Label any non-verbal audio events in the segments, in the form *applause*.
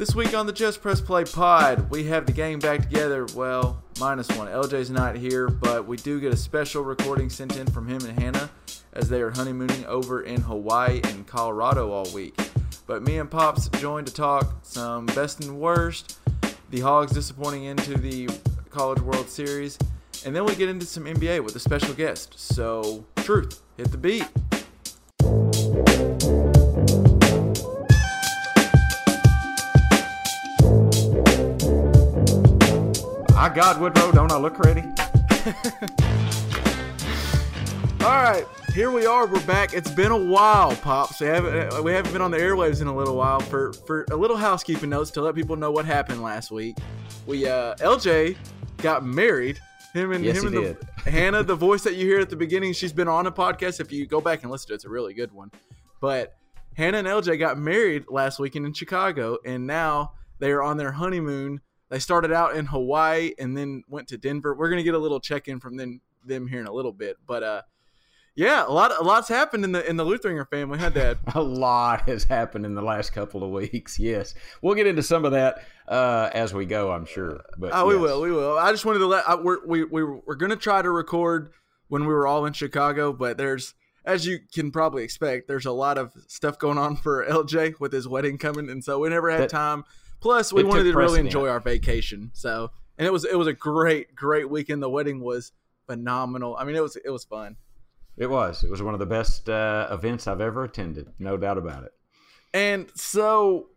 This week on the Just Press Play Pod, we have the gang back together. Well, minus one. LJ's not here, but we do get a special recording sent in from him and Hannah as they are honeymooning over in Hawaii and Colorado all week. But me and Pops joined to talk some best and worst, the Hogs disappointing into the College World Series, and then we get into some NBA with a special guest. So, truth, hit the beat. I got Woodrow, don't I look ready? *laughs* All right, here we are. We're back. It's been a while, pops. We haven't uh, we haven't been on the airwaves in a little while. For for a little housekeeping notes to let people know what happened last week. We uh LJ got married. Him and Yes, him he and the, *laughs* Hannah, the voice that you hear at the beginning, she's been on a podcast. If you go back and listen to it, it's a really good one. But Hannah and LJ got married last weekend in Chicago, and now they are on their honeymoon. They started out in Hawaii and then went to Denver. We're gonna get a little check in from them them here in a little bit, but uh, yeah, a lot a lot's happened in the in the Lutheringer family, huh, Dad? *laughs* A lot has happened in the last couple of weeks. Yes, we'll get into some of that uh, as we go. I'm sure. But Oh, we yes. will, we will. I just wanted to let I, we're, we we we're gonna try to record when we were all in Chicago, but there's as you can probably expect, there's a lot of stuff going on for LJ with his wedding coming, and so we never had That- time. Plus, we it wanted to really enjoy our vacation. So, and it was it was a great great weekend. The wedding was phenomenal. I mean, it was it was fun. It was. It was one of the best uh, events I've ever attended. No doubt about it. And so,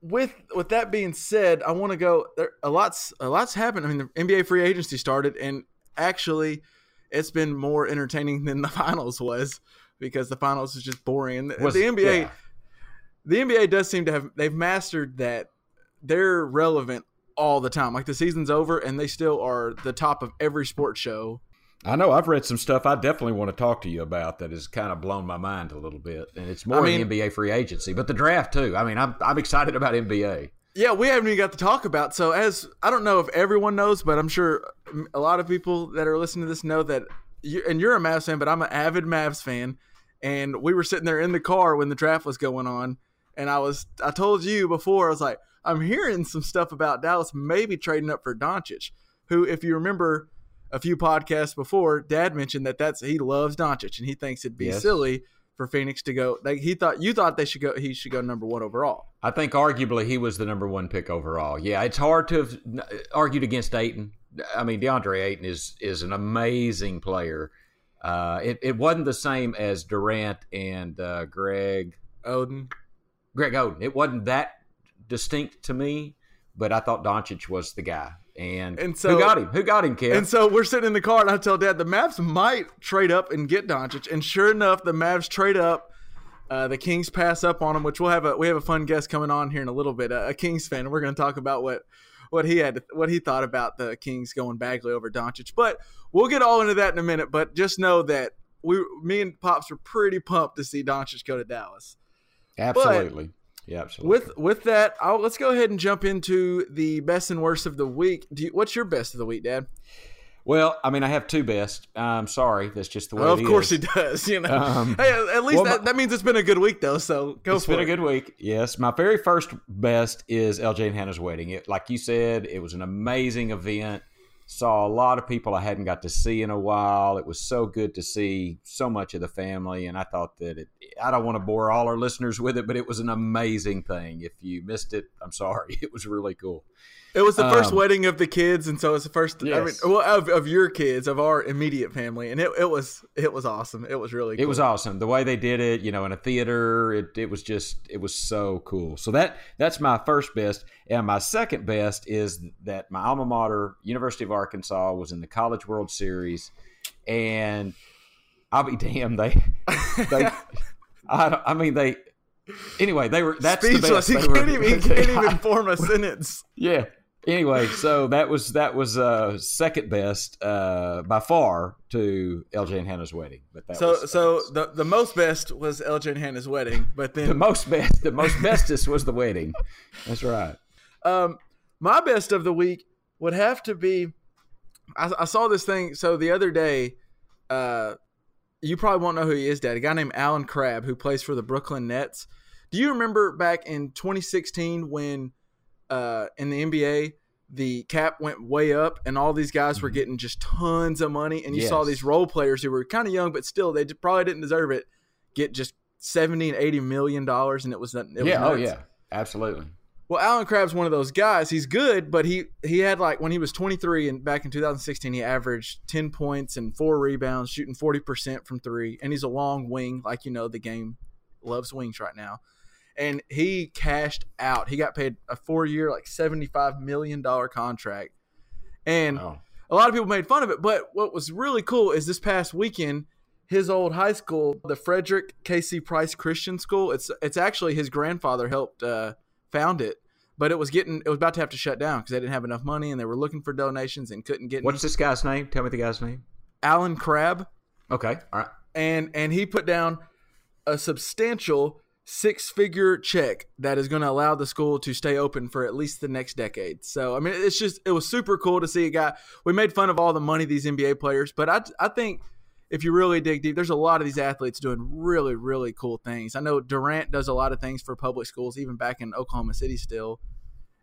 with with that being said, I want to go. There a lot's a lot's happened. I mean, the NBA free agency started, and actually, it's been more entertaining than the *laughs* finals was because the finals is just boring. And the, Was- the NBA, yeah. the NBA does seem to have they've mastered that they're relevant all the time. Like the season's over, and they still are the top of every sports show. I know I've read some stuff I definitely want to talk to you about that has kind of blown my mind a little bit, and it's more I mean- the NBA free agency, but the draft too. I mean, I'm I'm excited about NBA. Yeah, we haven't even got to talk about. So, as I don't know if everyone knows, but I'm sure a lot of people that are listening to this know that. You, and you're a Mavs fan, but I'm an avid Mavs fan. And we were sitting there in the car when the draft was going on, and I was I told you before I was like I'm hearing some stuff about Dallas maybe trading up for Doncic, who if you remember a few podcasts before, Dad mentioned that that's he loves Doncic and he thinks it'd be Yes. silly for Phoenix to go. Like he thought you thought they should go he should go number one overall. I think arguably he was the number one pick overall. Yeah, it's hard to have argued against Ayton. I mean, DeAndre Ayton is is an amazing player. Uh, it, it wasn't the same as Durant and uh, Greg Oden. Greg Oden. It wasn't that distinct to me, but I thought Doncic was the guy. And, And so- who got him? Who got him, Kev? And so we're sitting in the car, and I tell Dad the Mavs might trade up and get Doncic. And sure enough, the Mavs trade up. Uh, the Kings pass up on him, which we'll have a we have a fun guest coming on here in a little bit, a, a Kings fan. And we're going to talk about what what he had what he thought about the Kings going Bagley over Doncic. But we'll get all into that in a minute. But just know that we me and Pops were pretty pumped to see Doncic go to Dallas. absolutely. Yeah, absolutely. With with that, I'll, let's go ahead and jump into the best and worst of the week. Do you, what's your best of the week, Dad? well, I mean, I have two best. I'm sorry. That's just the way Well, of course is. he does. *laughs* You know, Um, hey, at least well, that, that means it's been a good week, though. So go It's for been it. a good week. Yes, my very first best is LJ and Hannah's wedding. It, like you said, it was an amazing event. Saw a lot of people I hadn't got to see in a while. It was so good to see so much of the family, and I thought that it. I don't want to bore all our listeners with it, but it was an amazing thing. If you missed it, I'm sorry. *laughs* It was really cool. It was the first Um, wedding of the kids, and so it's the first. I mean, well, of, of your kids, of our immediate family, and it, it was it was awesome. It was really. Cool. It was awesome the way they did it. You know, in a theater, it, it was just it was so cool. So that that's my first best, and my second best is that my alma mater, University of Arkansas, was in the College World Series, and I'll be damned they *laughs* they I, don't- I mean they anyway they were that's speechless. the He best. They can't were- even *laughs* he can't even *laughs* form a sentence. yeah. Anyway, so that was that was uh, second best uh, by far to LJ and Hannah's wedding. But that So was, so was- the the most best was LJ and Hannah's wedding, but *laughs* then the most best, the most bestest was the wedding. That's right. um my best of the week would have to be I, I saw this thing so the other day uh you probably won't know who he is, Dad. A guy named Allen Crabbe who plays for the Brooklyn Nets. Do you remember back in 2016 when uh in the NBA the cap went way up and all these guys were Mhm. getting just tons of money and you saw these role players who were kind of young but still they probably didn't deserve it get just 70 and 80 million dollars and it was, it was yeah. Oh yeah. Absolutely. Well, Allen Crabbe's one of those guys. He's good, but he he had like when he was 23 and back in 2016, he averaged 10 points and four rebounds, shooting 40% from three, and he's a long wing, like you know the game loves wings right now. And he cashed out. He got paid a four year, like 75 million dollar contract, and Oh. a lot of people made fun of it. But what was really cool is this past weekend, his old high school, the Frederick K.C. Price Christian School. It's it's actually his grandfather helped uh, found it, but it was getting it was about to have to shut down because they didn't have enough money and they were looking for donations and couldn't get. What's this guy's name? Tell me the guy's name. Allen Crabbe? Okay. All right. and and he put down a substantial six figure check that is going to allow the school to stay open for at least the next decade. So I mean it's just it was super cool to see a guy we made fun of all the money these NBA players, but I I think if you really dig deep there's a lot of these athletes doing really really cool things. I know Durant does a lot of things for public schools even back in Oklahoma City still.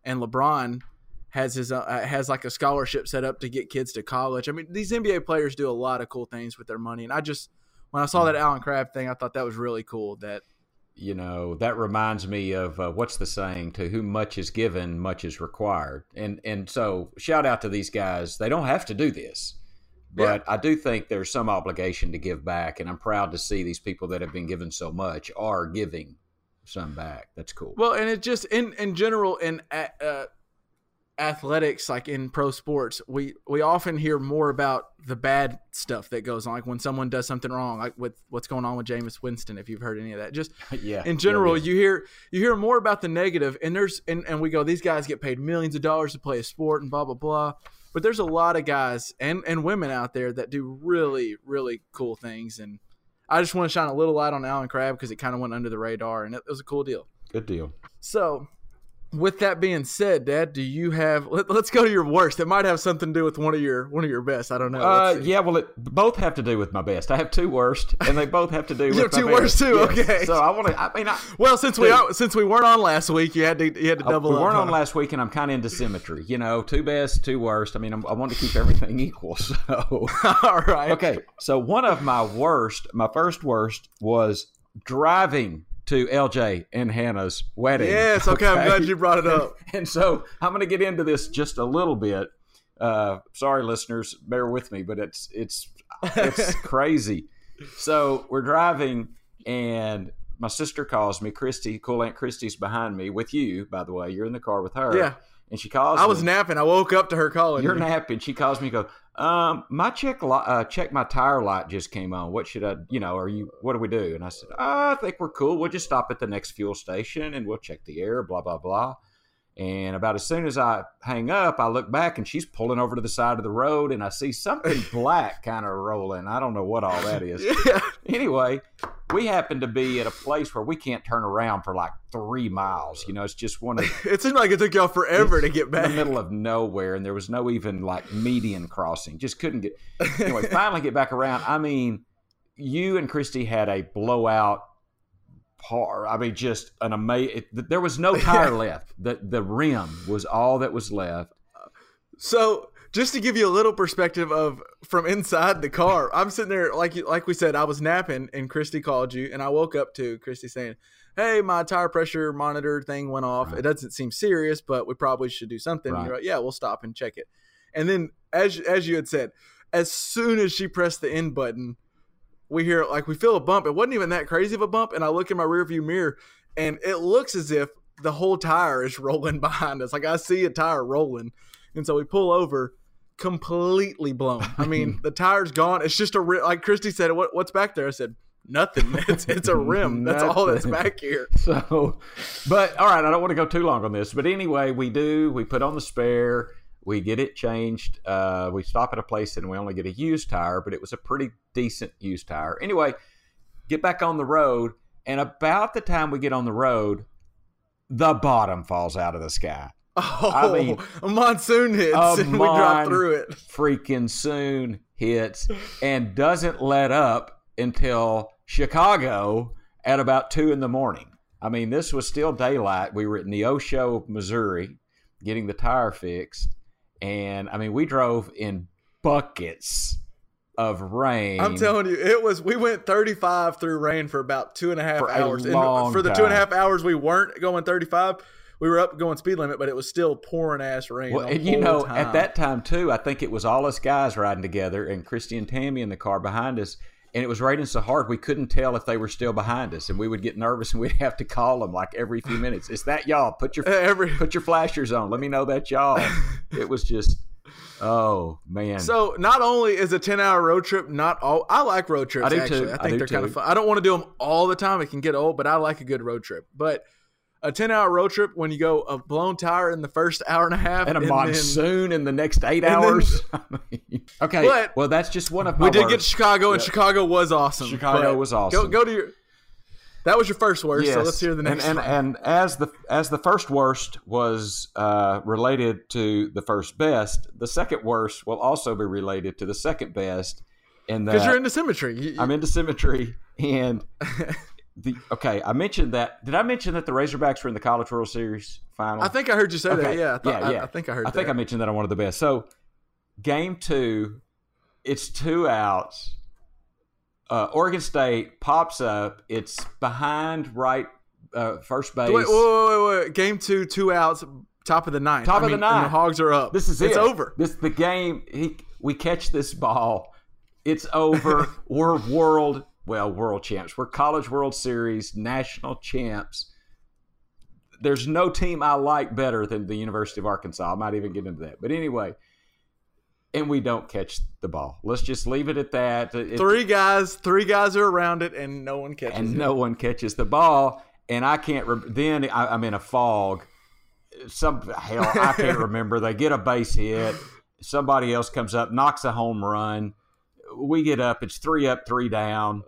And LeBron has his uh, has like a scholarship set up to get kids to college. I mean, these NBA players do a lot of cool things with their money, and I just when I saw that Allen Crabbe thing, I thought that was really cool. That You know that reminds me of uh, what's the saying? To whom much is given, much is required. And and so shout out to these guys. They don't have to do this, but I do think there's some obligation to give back, and I'm proud to see these people that have been given so much are giving some back. That's cool. well, and it just in in general in a- uh, athletics, like in pro sports, we we often hear more about the bad stuff that goes on, like when someone does something wrong, like with what's going on with Jameis Winston. If you've heard any of that, just *laughs* yeah. in general yeah, you hear you hear more about the negative and there's and, and we go these guys get paid millions of dollars to play a sport and blah blah blah but there's a lot of guys and and women out there that do really really cool things and i just want to shine a little light on Allen Crabbe because it kind of went under the radar and it, was a cool deal good deal. so with that being said dad do you have let, us go to your worst it might have something to do with one of your one of your best i don't know Uh, yeah, well, it both have to do with my best. I have two worst, and they both have to do *laughs* with have my two best. worst too? Yes. Okay. So I want to. I mean, I, well since we Dude. are, since we weren't on last week you had to you had to double we up weren't on last week, and I'm kind of into symmetry. You know, two best, two worst. I mean, I'm, I want to keep everything *laughs* equal. So *laughs* all right okay, so one of my worst, my first worst was driving to LJ and Hannah's wedding. Yes, okay, I'm *laughs* glad you brought it up. And so I'm going to get into this just a little bit. Uh, sorry, listeners, bear with me, but it's it's it's *laughs* crazy. So we're driving, and my sister calls me. Christy, cool Aunt Christy's behind me with you. By the way, you're in the car with her. Yeah. and she calls. I was me. napping. I woke up to her calling. You're me. napping. She calls me. and Go. Um, my check uh, check my tire light just came on. What should I? You know, are you? What do we do? And I said, I think we're cool. We'll just stop at the next fuel station and we'll check the air. Blah blah blah. And about as soon as I hang up, I look back and she's pulling over to the side of the road, and I see something *laughs* black kind of rolling. I don't know what all that is. *laughs* Yeah. Anyway, we happen to be at a place where we can't turn around for like three miles. You know, it's just one of *laughs* It seemed like it took y'all forever to get back. in the middle of nowhere, and there was no even like median crossing. Just couldn't get. Anyway, finally get back around. I mean, you and Christy had a blowout par. I mean, just an amazing. There was no tire *laughs* left. The the rim was all that was left. So, just to give you a little perspective of from inside the car, I'm sitting there like like we said, I was napping, and Christy called you, and I woke up to Christy saying, "Hey, my tire pressure monitor thing went off. Right. It doesn't seem serious, but we probably should do something." Right. You're like, "Yeah, we'll stop and check it." And then, as as you had said, as soon as she pressed the end button, we hear like we feel a bump. It wasn't even that crazy of a bump, and I look in my rearview mirror, and it looks as if the whole tire is *laughs* rolling behind us. Like I see a tire rolling, and so we pull over, completely blown. I mean, *laughs* the tire's gone. It's just a ri- like Christy said. What what's back there? I said nothing. *laughs* It's it's a rim. That's all that's back here. So, but all right, I don't want to go too long on this. But anyway, we do. We put on the spare. We get it changed. Uh, we stop at a place and we only get a used tire, but it was a pretty decent used tire. Anyway, get back on the road, and about the time we get on the road, the bottom falls out of the sky. Oh, I mean, a monsoon hits a and we drive through it. freaking soon hits and doesn't let up until Chicago at about two in the morning. I mean, this was still daylight. We were at Neosho, Missouri, getting the tire fixed, and I mean, we drove in buckets of rain. I'm telling you, it was. We went 35 through rain for about two and a half For a hours. And for the two and a half hours we weren't going 35, we were up going speed limit, but it was still pouring ass rain. Well, and you know, time. at that time too, I think it was all us guys riding together, and Christy and Tammy in the car behind us. And it was raining so hard we couldn't tell if they were still behind us, and we would get nervous and we'd have to call them like every few minutes. Is that y'all? Put your *laughs* every put your flashers on. Let me know that y'all. It was just, oh man. So not only is a ten hour road trip not all I like road trips I do actually. I I think do they're kind of fun. I don't want to do them all the time. It can get old, but I like a good road trip. But a ten hour road trip when you go a blown tire in the first hour and a half and a then- monsoon in the next eight and then- hours. *laughs* *laughs* Okay, But- well that's just one of my. we did get to. Chicago and Yeah. Chicago was awesome. Chicago was awesome. go to your That was your first worst, so let's hear the next and, one. and, and as the as the first worst was uh, related to the first best, the second worst will also be related to the second best. In Because you're into symmetry. You- I'm into symmetry, and *laughs* the okay. I mentioned that. Did I mention that the Razorbacks were in the College World Series final? I think I heard you say that. Yeah, I, thought, I- yeah. I, think I heard I think that. I mentioned that on one of the best. So, game two, it's two outs. Uh, Oregon State pops up. It's behind right uh, first base. Wait, wait, wait, wait. Game two, two outs, top of the ninth. Top I of the mean, and ninth. the Hogs are up. This is it's it. over. This the game. He, we catch this ball. It's over. *laughs* We're world well world champs. We're college World Series national champs. There's no team I like better than the University of Arkansas. I might even get into that. But anyway, and we don't catch the ball. Let's just leave it at that. It- Three guys, three guys are around it, and no one catches and it. no one catches the ball. And I can't. Re- then I, I'm in a fog. Some hell, I can't *laughs* remember. They get a base hit. Somebody else comes up, knocks a home run. We get up. It's three up, three down.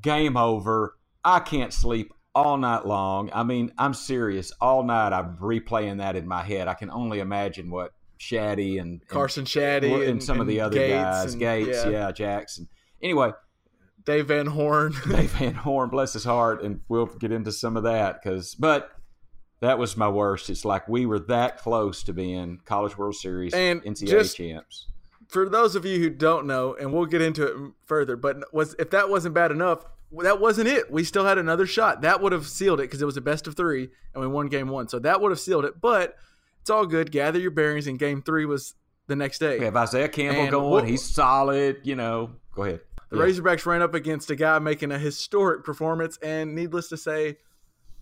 Game over. I can't sleep all night long. I mean, I'm serious. All night I'm replaying that in my head. I can only imagine what Shaddy and, and Carson Shaddy and, and, some of the other Gates guys, and- Gates, yeah, yeah, Jackson. Anyway, Dave Van Horn. *laughs* Dave *laughs* Van Horn, bless his heart, and we'll get into some of that because, but that was my worst. It's like we were that close to being College World Series And NCAA just- champs. For those of you who don't know, and we'll get into it further, but was if that wasn't bad enough, that wasn't it. We still had another shot. That would have sealed it because it was a best of three, and we won game one. So that would have sealed it. But it's all good. Gather your bearings. And game three was the next day. We have Isaiah Campbell And going. what- He's solid. You know, go ahead. The Yeah. Razorbacks ran up against a guy making a historic performance, and needless to say,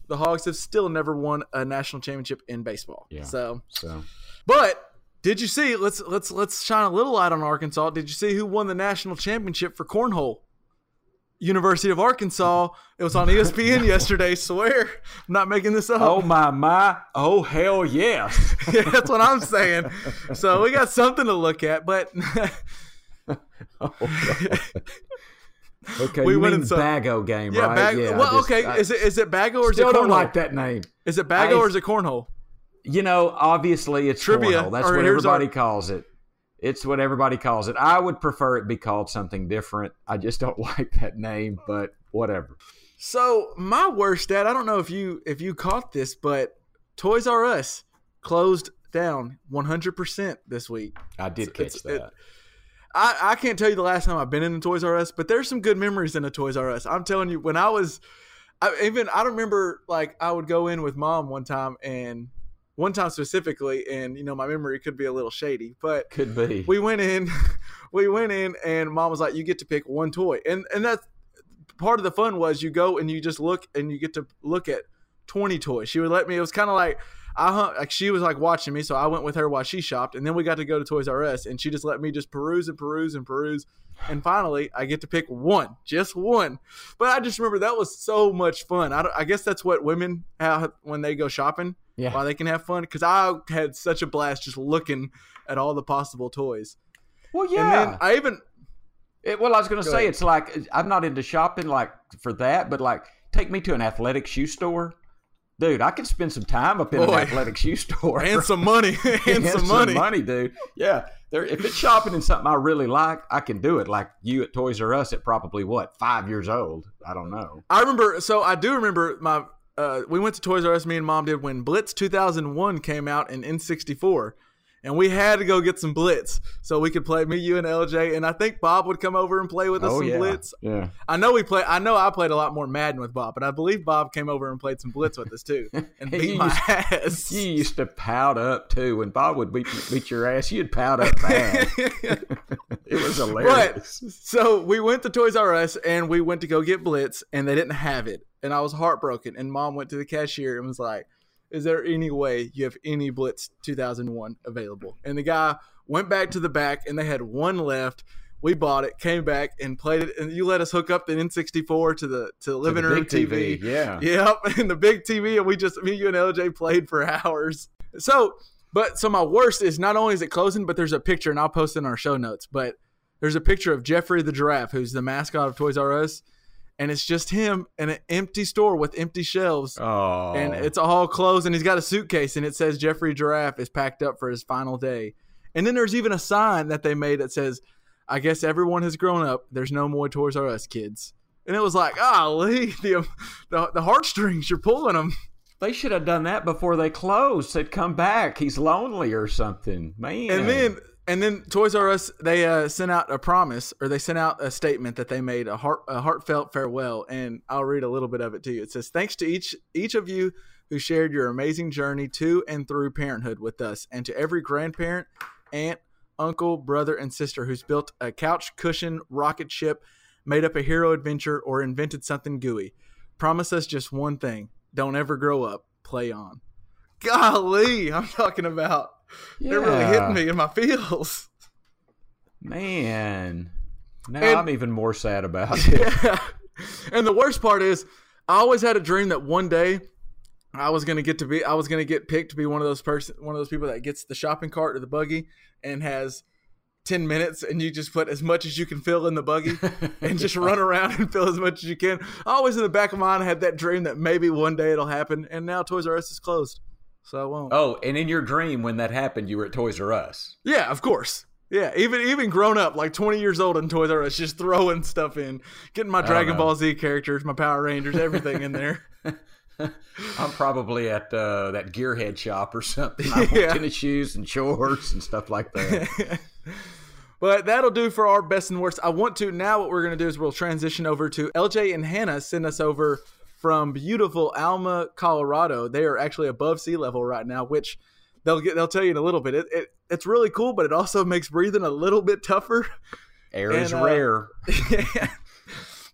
the Hogs have still never won a national championship in baseball. Yeah. So, So but did you see? Let's let's let's shine a little light on Arkansas. Did you see who won the national championship for cornhole? University of Arkansas. It was on *laughs* ESPN yesterday. Swear, I'm not making this up. oh my my, oh hell yes. *laughs* Yeah, that's what I'm saying. So we got something to look at, but *laughs* oh, Okay, We you went mean some- Bago game, yeah, right? Bag- yeah. Well, just- okay. I is it is it Bago or is it still don't like that name. Is it Bago I- or is it cornhole? You know, obviously it's Trivia, cornhole. That's what everybody our- calls it. It's what everybody calls it. I would prefer it be called something different. I just don't *laughs* like that name, but whatever. So my worst dad, I don't know if you if you caught this, but Toys R Us closed down 100% this week. I did catch It's- that. it- I, I can't tell you the last time I've been in a Toys R Us, but there's some good memories in a Toys R Us. I'm telling you, when I was, I, even I don't remember like I would go in with mom one time and one time specifically, and you know my memory could be a little shady, but Could be. we went in *laughs* we went in and mom was like you get to pick one toy. And and that's part of the fun was you go and you just look and you get to look at 20 toys. She would let me it was kind of like I hung, like she was like watching me, so I went with her while she shopped, and then we got to go to Toys R Us, and she just let me just peruse and peruse and peruse, and finally I get to pick one, just one. But I just remember that was so much fun. I, I guess that's what women have when they go shopping, Yeah. why they can have fun. Because I had such a blast just looking at all the possible toys, Well, and yeah. then I even It, well, I was going to Go say ahead. it's like I'm not into shopping like for that, but like take me to an athletic shoe store, dude. I could spend some time up in Boy. an athletic shoe store *laughs* and some money, *laughs* *laughs* and some money money. dude. Yeah, there. If it's shopping in something I really like, I can do it. Like you at Toys R Us at probably what five years old. I don't know. I remember. So I do remember my. Uh, we went to Toys R Us. Me and Mom did when Blitz 2001 came out in N64, and we had to go get some Blitz so we could play. Me, you, and LJ, and I think Bob would come over and play with us oh some yeah, Blitz. yeah. I know we play. I know I played a lot more Madden with Bob, but I believe Bob came over and played some Blitz with us too, *laughs* and beat my used- ass. You used to pout up too. When Bob would beat beat your ass, you'd pout up bad. *laughs* it was hilarious. But hilarious. so we went to Toys R Us and we went to go get Blitz and they didn't have it. And I was heartbroken. And mom went to the cashier and was like, Is there any way you have any Blitz 2001 available? And the guy went back to the back and they had one left. We bought it, came back and played it. And you let us hook up the N64 to the to the To living the room big TV. Yeah. Yep, *laughs* and the big TV, and we just me, you, and LJ played for hours. So, but so my worst is not only is it closing, but there's a picture, and I'll post it in our show notes. But there's a picture of Geoffrey the giraffe, who's the mascot of Toys R Us, and it's just him in an empty store with empty shelves, Oh. and it's all closed, and he's got a suitcase, and it says Geoffrey Giraffe is packed up for his final day. And then there's even a sign that they made that says, "I guess everyone has grown up. There's no more Toys R Us kids." And it was like, oh, *laughs* the, the the heartstrings, you're pulling them. They should have done that before they closed. Said, "Come back. He's lonely or something." Man. And then and then Toys R Us they uh, sent out a promise or they sent out a statement that they made a heart a heartfelt farewell and I'll read a little bit of it to you. It says thanks to each each of you who shared your amazing journey to and through parenthood with us and to every grandparent, aunt, uncle, brother and sister who's built a couch cushion rocket ship, made up a hero adventure or invented something gooey. Promise us just one thing. Don't ever grow up. Play on. Golly, I'm talking about they're really Yeah. hitting me in my feels. Man. Now And- I'm even more sad about *laughs* it. and the worst part is, I always had a dream that one day I was gonna get to be, I was gonna get picked to be one of those person, one of those people that gets the shopping cart or the buggy and has ten minutes, and you just put as much as you can fill in the buggy *laughs* and just run around and fill as much as you can. Always in the back of my mind I had that dream that maybe one day it'll happen, and now Toys R Us is closed, so I won't. oh, and in your dream when that happened, you were at Toys R Us. Yeah, of course. Yeah, even even grown up, like twenty years old in Toys R Us, just throwing stuff in, getting my Dragon. Ball Z characters, my Power Rangers, everything in there. *laughs* I'm probably at uh, that gearhead shop or something. I *laughs* Yeah. tennis shoes and shorts and stuff like *laughs* that. but that'll do for our best and worst. I want to now. What we're gonna do is we'll transition over to LJ and Hannah. Send us over from beautiful Alma, Colorado. They are actually above sea level right now, which they'll get. They'll tell you in a little bit. It, it it's really cool, but it also *laughs* makes breathing a little bit tougher. Air is And, uh, rare. *laughs*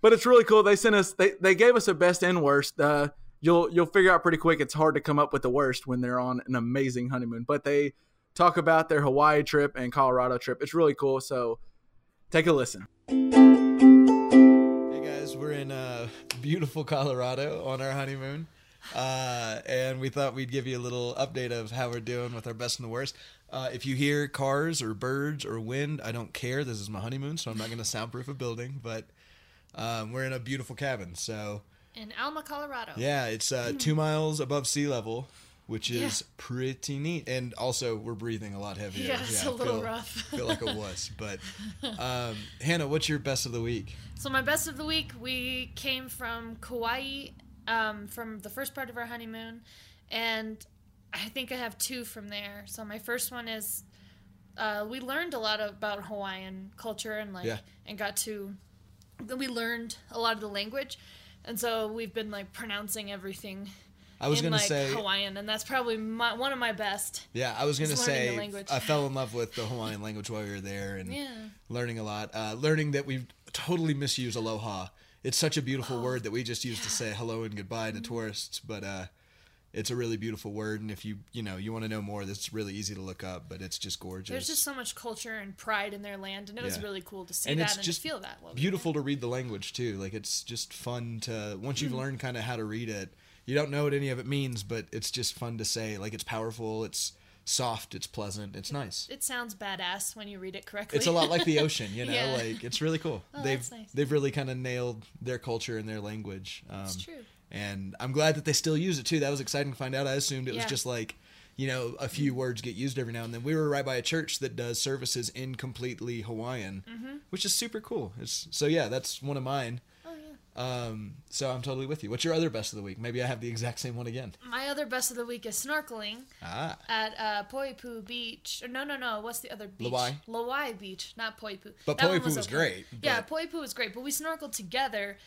but it's really cool. They sent us. They, they gave us a best and worst. Uh, you'll you'll figure out pretty quick. It's hard to come up with the worst when they're on an amazing honeymoon. But they talk about their Hawaii trip and Colorado trip. It's really cool. So take a listen. We're in uh, beautiful Colorado on our honeymoon, uh, and we thought we'd give you a little update of how we're doing with our best and the worst. Uh, if you hear cars or birds or wind, I don't care. This is my honeymoon, so I'm not going to soundproof a building. But um, we're in a beautiful cabin, so in Alma, Colorado. yeah, it's uh, two miles above sea level, which is Yeah. pretty neat. And also, we're breathing a lot heavier. Yeah, it's a little feel- rough. feel like a *laughs* wuss. But um, Hannah, what's your best of the week? So my best of the week, we came from Kauai, um, from the first part of our honeymoon, and I think I have two from there. So my first one is uh, we learned a lot about Hawaiian culture and like Yeah. and got to we learned a lot of the language, and so we've been like pronouncing everything I was in gonna like say Hawaiian, and that's probably my, one of my best. Yeah, I was gonna Just learning the say. I fell in love with the Hawaiian language while we were there and Yeah. learning a lot. Uh, learning that we totally misuse aloha. It's such a beautiful word that we just use to say hello and goodbye Mm-hmm. to tourists, but uh, it's a really beautiful word, and if you you know you want to know more, that's really easy to look up. But it's just gorgeous. There's just so much culture and pride in their land, and it was really cool to see and that it's and just to feel that. beautiful to read the language too. Like it's just fun to once Mm-hmm. you've learned kind of how to read it. You don't know what any of it means, but it's just fun to say. Like it's powerful, it's soft, it's pleasant, it's nice. It sounds badass when you read it correctly. It's a lot like the ocean, you *laughs* know. Yeah. Like it's really cool. Oh, they've that's nice. they've really kind of nailed their culture and their language. Um, It's true. and I'm glad that they still use it too. That was exciting to find out. I assumed it was just like, you know, a few words get used every now and then. We were right by a church that does services in completely Hawaiian, Mm-hmm. which is super cool. It's so yeah, that's one of mine. Yeah. Um, so I'm totally with you. What's your other best of the week? Maybe I have the exact same one again. My other best of the week is snorkeling Ah, at uh, Poipu Beach. Or no, no, no. What's the other beach? Lawai? Lawai Beach, not Poipu. But That Poipu was okay. great, Yeah, but- Poipu was great. But we snorkeled together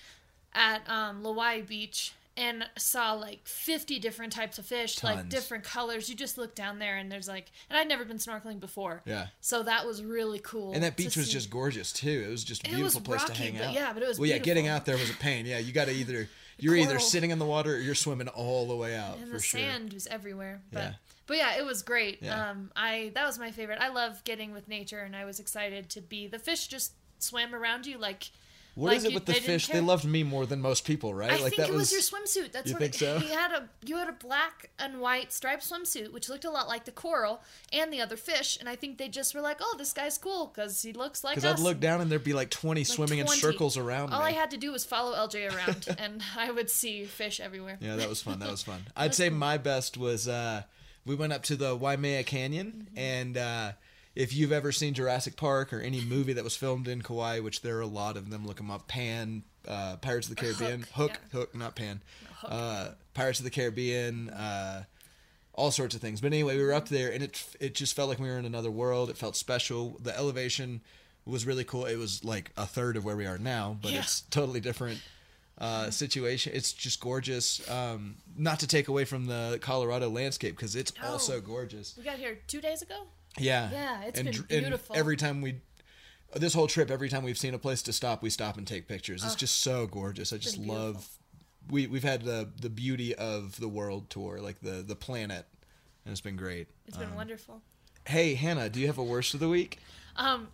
at um, Lawai Beach and saw like 50 different types of fish, like different colors. You just look down there and there's like, and I'd never been snorkeling before. Yeah. So that was really cool. and that beach was see. just gorgeous too. It was just a beautiful place to rocky, hang but out. yeah, but it was well, yeah, getting out there was a pain. Yeah, you got to either *laughs* you're either sitting in the water or you're swimming all the way out and for the sure. sand was everywhere. But Yeah. but yeah, it was great. Yeah. Um, I that was my favorite. I love getting with nature, and I was excited to be. The fish just swam around you like. What like is it you- with the they fish? They loved me more than most people, right? I like think that it was, your swimsuit. That's You what think it, so? he had a. You had a black and white striped swimsuit, which looked a lot like the coral and the other fish. And I think they just were like, "Oh, this guy's cool because he looks like us." Because I'd look down and there'd be like 20 Like swimming in circles around me. All me. I had to do was follow LJ around, *laughs* and I would see fish everywhere. Yeah, that was fun. That was fun. *laughs* I'd say my best was uh, we went up to the Waimea Canyon, Mm-hmm. and uh, if you've ever seen Jurassic Park or any movie that was filmed in Kauai, which there are a lot of them, look them up. Pan, uh, Pirates of the Caribbean, Hook, Hook, yeah. Hook, not Pan. Hook. Uh, Pirates of the Caribbean. Uh, all sorts of things. But anyway, we were up there, and it it just felt like we were in another world. It felt special. The elevation was really cool. It was like a third of where we are now, but Yeah. it's totally different uh, situation. It's just gorgeous. Um, not to take away from the Colorado landscape because it's No. also gorgeous. We got here two days ago. Yeah, Yeah, it's and, been beautiful. every time we, this whole trip, every time we've seen a place to stop, we stop and take pictures. It's just so gorgeous. I just love. We we've had the the beauty of the world tour, like the the planet, and it's been great. It's been wonderful. Hey Hannah, do you have a worst of the week? Um,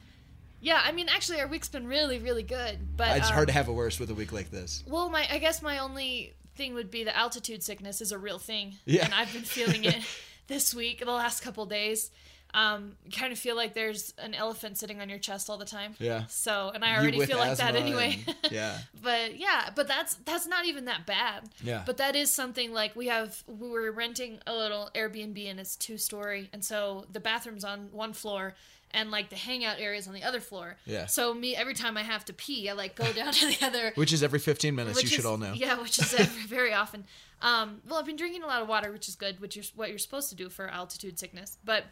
yeah, I mean, actually, our week's been really, really good. But it's um, hard to have a worst with a week like this. Well, my I guess my only thing would be the altitude sickness is a real thing. Yeah. And I've been feeling it *laughs* this week, the last couple days. Um, kind of feel like there's an elephant sitting on your chest all the time. Yeah. So, and I already feel like that anyway. and- *laughs* yeah. *laughs* but yeah, but that's that's not even that bad. Yeah. But that is something like we have we were renting a little Airbnb and it's two story, and so the bathroom's on one floor and like the hangout area's on the other floor. Yeah. So me every time I have to pee, I like go *laughs* down to the other Which is every 15 minutes. you which should all know. Yeah, which is every, very often. Um, well, I've been drinking a lot of water, which is good, which is what you're supposed to do for altitude sickness. But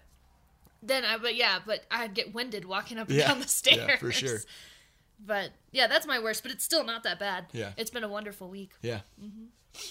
then I, but yeah, but I'd get winded walking up and Yeah, down the stairs. yeah, for sure. But yeah, that's my worst, but it's still not that bad. Yeah. It's been a wonderful week. Yeah.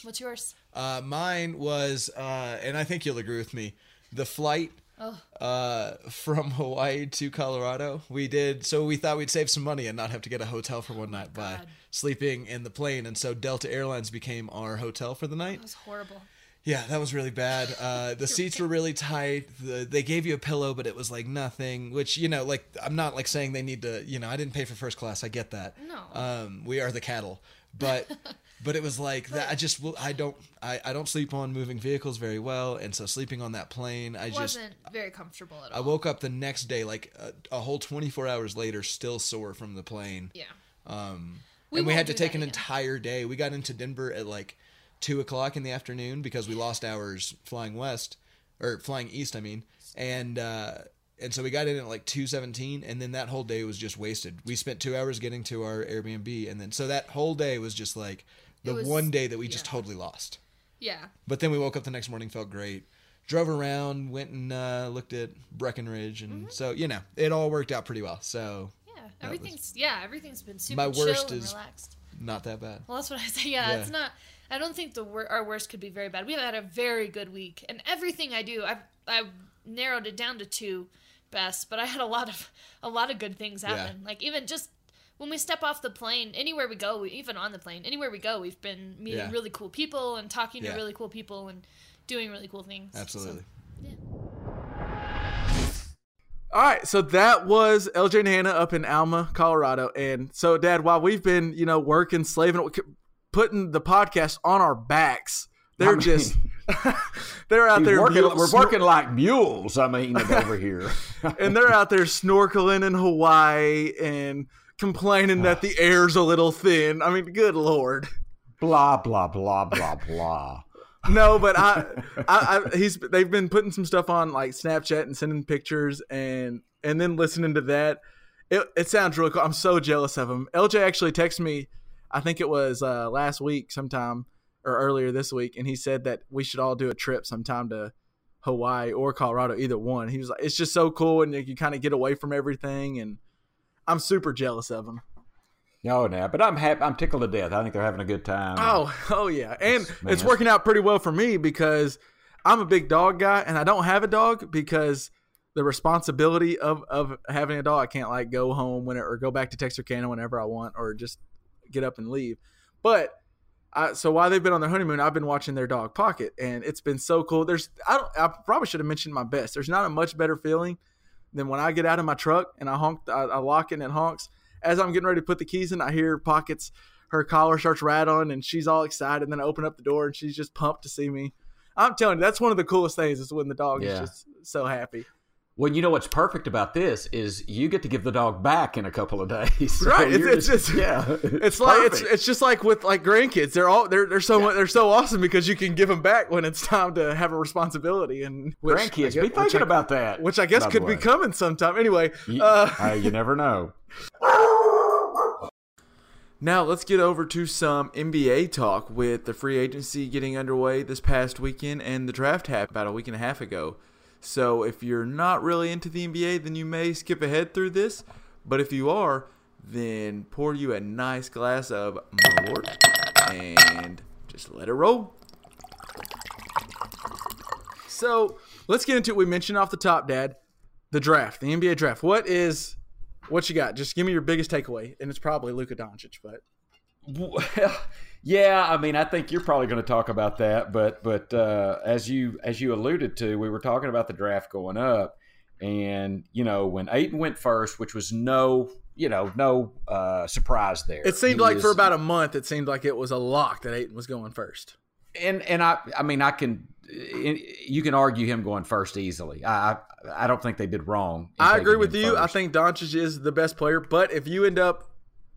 What's yours? Uh, mine was, uh, and I think you'll agree with me, the flight Oh. uh, from Hawaii to Colorado. We did, so we thought we'd save some money and not have to get a hotel for one night by sleeping in the plane. And so Delta Airlines became our hotel for the night. It was horrible. Yeah, that was really bad. Uh, the seats were really tight. The, they gave you a pillow, but it was like nothing. Which you know, like I'm not like saying they need to. You know, I didn't pay for first class. I get that. No. Um, we are the cattle, but *laughs* but it was like that. I just. I don't. I, I don't sleep on moving vehicles very well, and so sleeping on that plane, I just. wasn't very comfortable at all. I woke up the next day, like a, a whole 24 hours later, still sore from the plane. Yeah. Um, We and we had to take an again. entire day. We got into Denver at like two o'clock in the afternoon because we lost hours flying west or flying east. I mean, and uh, and so we got in at like two seventeen, and then that whole day was just wasted. We spent two hours getting to our Airbnb, and then so that whole day was just like the was- one day that we just totally lost. Yeah. But then we woke up the next morning, felt great. Drove around, went and uh, looked at Breckenridge, and Mm-hmm. so you know it all worked out pretty well. So Yeah. was- Everything's yeah. Everything's been super My worst chill and is- relaxed. not that bad. Well, that's what I *laughs* say. Yeah, Yeah. it's not. I don't think the wor- our worst could be very bad. We've had a very good week, and everything I do, I've I narrowed it down to two best, but I had a lot of a lot of good things Yeah. happen. Like even just when we step off the plane, anywhere we go, we, even on the plane, anywhere we go, we've been meeting Yeah. really cool people and talking Yeah. to really cool people and doing really cool things. Absolutely. yeah All right, so that was LJ and Hannah up in Alma, Colorado, and so Dad, while we've been you know working, slaving, putting the podcast on our backs, they're I mean- just *laughs* they're out there. working- we're snor- working like mules. I mean, over *laughs* here. and they're out there snorkeling in Hawaii and complaining that the *laughs* air's a little thin. I mean, good lord. blah blah blah blah blah. No, but I, I, I, he's they've been putting some stuff on like Snapchat and sending pictures and and then listening to that. It, it sounds really cool. I'm so jealous of him. LJ actually texted me, I think it was uh, last week sometime or earlier this week, and he said that we should all do a trip sometime to Hawaii or Colorado, either one. He was like, it's just so cool, and you kind of get away from everything, and I'm super jealous of him. No, now, but I'm happy. I'm tickled to death. I think they're having a good time. Oh, oh yeah, and Man, it's working out pretty well for me because I'm a big dog guy, and I don't have a dog because the responsibility of of having a dog, I can't like go home when or go back to Texarkana whenever I want, or just get up and leave. But I, so while they've been on their honeymoon, I've been watching their dog Pocket, and it's been so cool. There's I don't I probably should have mentioned my best. There's not a much better feeling than when I get out of my truck and I honk, I, I lock it and honks. As I'm getting ready to put the keys in, I hear Pockets. Her collar starts rattling, and she's all excited. And then I open up the door, and she's just pumped to see me. I'm telling you, that's one of the coolest things is when the dog Yeah. is just so happy. Well, you know what's perfect about this is you get to give the dog back in a couple of *laughs* days. So Right, it's- it's just- just- yeah. It's like it's perfect. it's just like with like grandkids. They're all they're they're so they're so awesome because you can give them back when it's time to have a responsibility and which, grandkids. guess- Be thinking I- about that. which I guess could be coming sometime. Anyway, You, uh, hey, you never know. *laughs* Now let's get over to some NBA talk with the free agency getting underway this past weekend and the draft happened about a week and a half ago. So if you're not really into the NBA, then you may skip ahead through this. But if you are, then pour you a nice glass of Malort and just let it roll. So let's get into it. We mentioned off the top, Dad, the draft, the NBA draft. What is what you got? Just give me your biggest takeaway, and it's probably Luka Doncic. But Well, *laughs* *laughs* yeah, I mean, I think you're probably going to talk about that, but but uh, as you as you alluded to, we were talking about the draft going up, and you know when Ayton went first, which was no you know no uh, surprise there. it seemed He like was- for about a month, it seemed like it was a lock that Ayton was going first. and and I I mean I can you can argue him going first easily. I I, don't think they did wrong. I agree with you. I think Doncic is the best player, but if you end up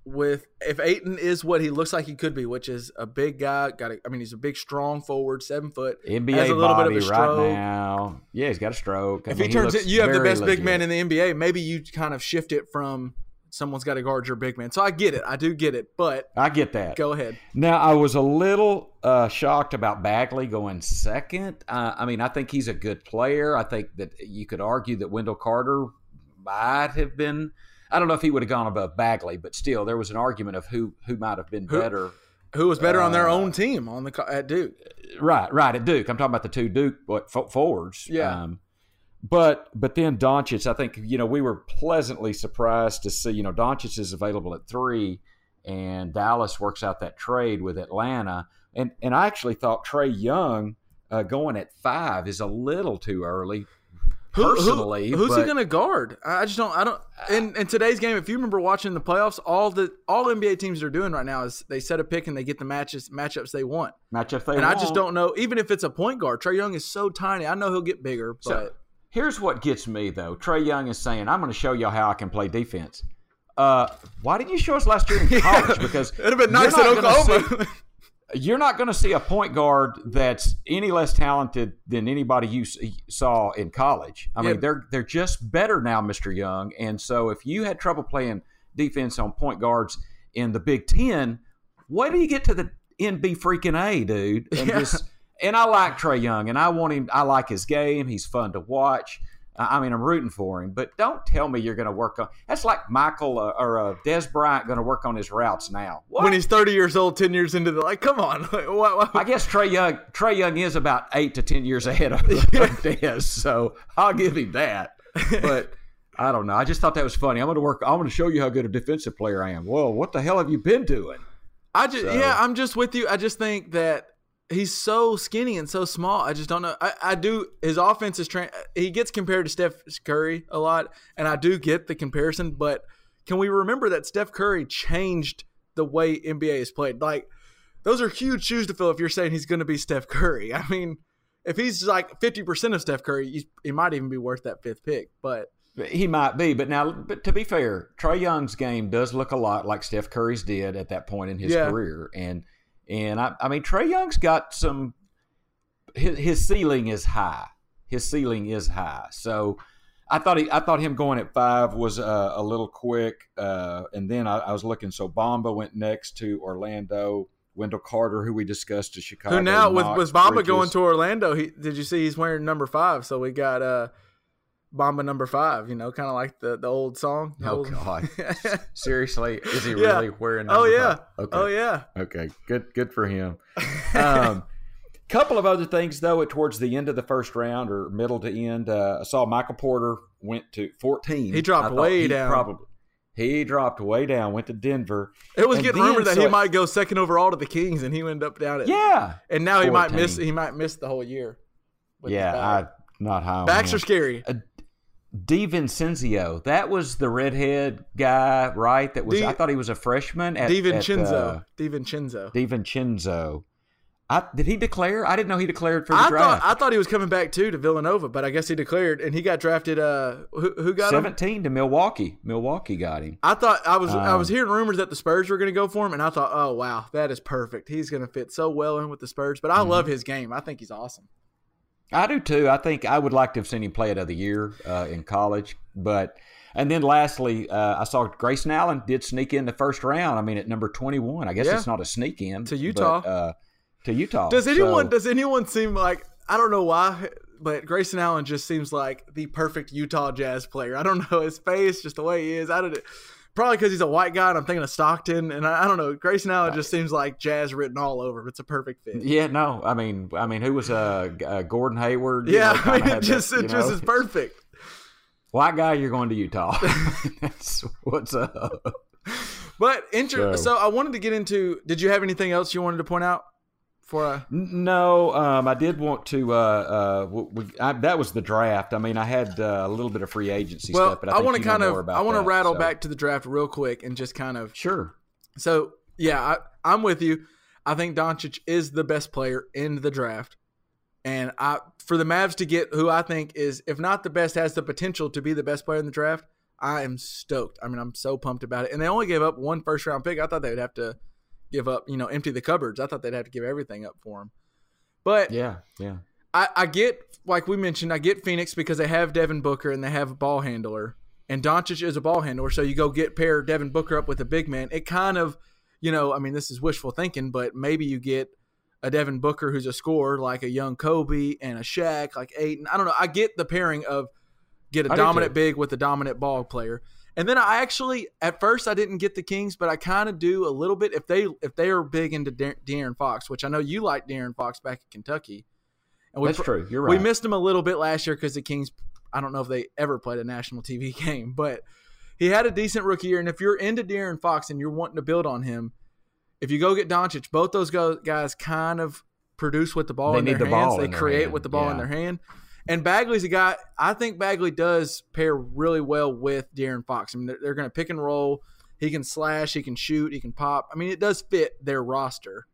with if Ayton is what he looks like he could be, which is a big guy, got a, I mean he's a big strong forward, seven foot. NBA has a little bit of a stroke. right now. Yeah, he's got a stroke. I If mean, he turns looks it, you have the best big man in the NBA. Maybe you kind of shift it from someone's got to guard your big man. So I get it. I do get it. But I get that. go ahead. Now, I was a little uh, shocked about Bagley going second. Uh, I mean, I think he's a good player. I think that you could argue that Wendell Carter might have been. I don't know if he would have gone above Bagley, but still, there was an argument of who who might have been Who- better. Who was better on their Uh, own team on the at Duke? Right, right at Duke. I'm talking about the two Duke what, fo- forwards. Yeah. Um, but but then Doncic, I think you know we were pleasantly surprised to see you know Doncic is available at three, and Dallas works out that trade with Atlanta, and and I actually thought Trae Young uh, going at five is a little too early. Who- who- Personally, who's he going to guard? I just don't. I don't. In, in today's game, if you remember watching the playoffs, all the all NBA teams are doing right now is they set a pick and they get the matches matchups they want. matchup they And I just don't know. Even if it's a point guard, Trae Young is so tiny. I know he'll get bigger, but So here's what gets me though. Trae Young is saying, "I'm going to show y'all how I can play defense." Uh, why didn't you show us last year in *laughs* college? Because it'd have been nice in Oklahoma. see- you're not going to see a point guard that's any less talented than anybody you saw in college. I Yeah. mean, they're they're just better now, Mister Young. And so, if you had trouble playing defense on point guards in the Big Ten, wait do you get to the NB freaking A, dude. And Yeah. just and I like Trae Young, and I want him. I like his game. He's fun to watch. I I mean, I'm rooting for him, but don't tell me you're going to work on. That's like Michael uh, or uh, Dez Bryant going to work on his routes now. What? when he's 30 years old, 10 years into the like, come on. *laughs* Like, what, what- I guess Trae Young Trae Young is about eight to ten years ahead of, *laughs* of Dez, so I'll give him that. But I don't know. I just thought that was funny. I'm going to work. I'm going to show you how good a defensive player I am. Well, what the hell have you been doing? I just So- yeah, I'm just with you. I just think that he's so skinny and so small. I just don't know. I, I do his offense is tra- he gets compared to Steph Curry a lot, and I do get the comparison. But can we remember that Steph Curry changed the way NBA is played? Like those are huge shoes to fill. If you're saying he's going to be Steph Curry, *laughs* I mean, if he's like fifty percent of Steph Curry, he might even be worth that fifth pick. But he might be, but now, but to be fair, Trae Young's game does look a lot like Steph Curry's did at that point in his Yeah. career, and and I, I mean Trae Young's got some. His, his ceiling is high. His ceiling is high. So I thought he, I thought him going at five was uh, a little quick, uh, and then I, I was looking. So Bamba went next to Orlando. Wendell Carter, who we discussed to Chicago. who now with with Bamba Bridges. going to Orlando? He did you see he's wearing number five? So we got uh Bamba number five. You know, kind of like the the old song. The Oh old- *laughs* God! Seriously, is he Yeah. really wearing? oh yeah. five? Okay. Oh yeah. Okay, good, good for him. *laughs* Um, couple of other things though. At towards the end of the first round or middle to end, uh, I saw Michael Porter went to fourteen. He dropped way he down. Probably he dropped way down. Went to Denver. It was getting then- rumored that so he it- might go second overall to the Kings, and he ended up down at Yeah, And now he might miss he might miss the whole year. yeah. I not high. Backs are scary. DiVincenzo. That was the redhead guy, right? That was. Di- I thought he was a freshman at DiVincenzo. At, uh, DiVincenzo. DiVincenzo. I, did he declare? I didn't know he declared for the I draft. thought I thought he was coming back too to Villanova, but I guess he declared and he got drafted. Uh, who, who got him? 17 to Milwaukee. Milwaukee got him. I thought I was I was Um, hearing rumors that the Spurs were going to go for him, and I thought, oh wow, that is perfect. He's going to fit so well in with the Spurs. But I Mm-hmm. love his game. I think he's awesome. I do too. I think I would like to have seen him play it of year uh, in college. But and then lastly, uh, I saw Grayson Allen did sneak in the first round. I mean, at number 21. I guess Yeah. it's not a sneak in To Utah. but, uh, to Utah. Does anyone So- does anyone seem like I don't know why, but Grayson Allen just seems like the perfect Utah Jazz player. I don't know his face, just the way he is. I don't. Probably because he's a white guy, and I'm thinking of Stockton, and I, I don't know. Grayson Allen just seems like Jazz written all over. It's a perfect fit. Yeah, no. I mean, I mean, who was uh, uh Gordon Hayward? Yeah, know, *laughs* I mean, it just you it just know? is perfect. White guy, you're going to Utah. *laughs* *laughs* That's what's up. But inter- So- so I wanted to get into. Did you have anything else you wanted to point out? For uh, No, um, I did want to. Uh, uh, we, I, that was the draft. I mean, I had uh, a little bit of free agency well, stuff, but I, I, want to kind of I want to rattle so- back to the draft real quick and just kind of Sure. So yeah, I, I'm with you. I think Doncic is the best player in the draft, and I for the Mavs to get who I think is, if not the best, has the potential to be the best player in the draft. I am stoked. I mean, I'm so pumped about it. And they only gave up one first round pick. I thought they would have to give up, you know, empty the cupboards. I thought they'd have to give everything up for him. But Yeah. Yeah. I, I get, like we mentioned, I get Phoenix because they have Devin Booker and they have a ball handler. And Doncic is a ball handler. So you go get pair Devin Booker up with a big man. It kind of, you know, I mean, this is wishful thinking, but maybe you get a Devin Booker who's a scorer like a young Kobe and a Shaq like Ayton. I don't know. I get the pairing of get a I dominant big with a dominant ball player. And then I actually, at first, I didn't get the Kings, but I kind of do a little bit if they if they are big into De- De'Aaron Fox, which I know you like De'Aaron Fox back in Kentucky. And we That's true. You're right. we missed him a little bit last year because the Kings. I don't know if they ever played a national TV *laughs* game, but he had a decent rookie year. And if you're into De'Aaron Fox and you're wanting to build on him, if you go get Doncic, both those go- guys kind of produce with the ball They in their the hands. They in their create hand, with the ball in their hand. And Bagley's a guy. I think Bagley does pair really well with De'Aaron Fox. I mean, they're, they're going to pick and roll. He can slash. He can shoot. He can pop. I mean, it does fit their roster.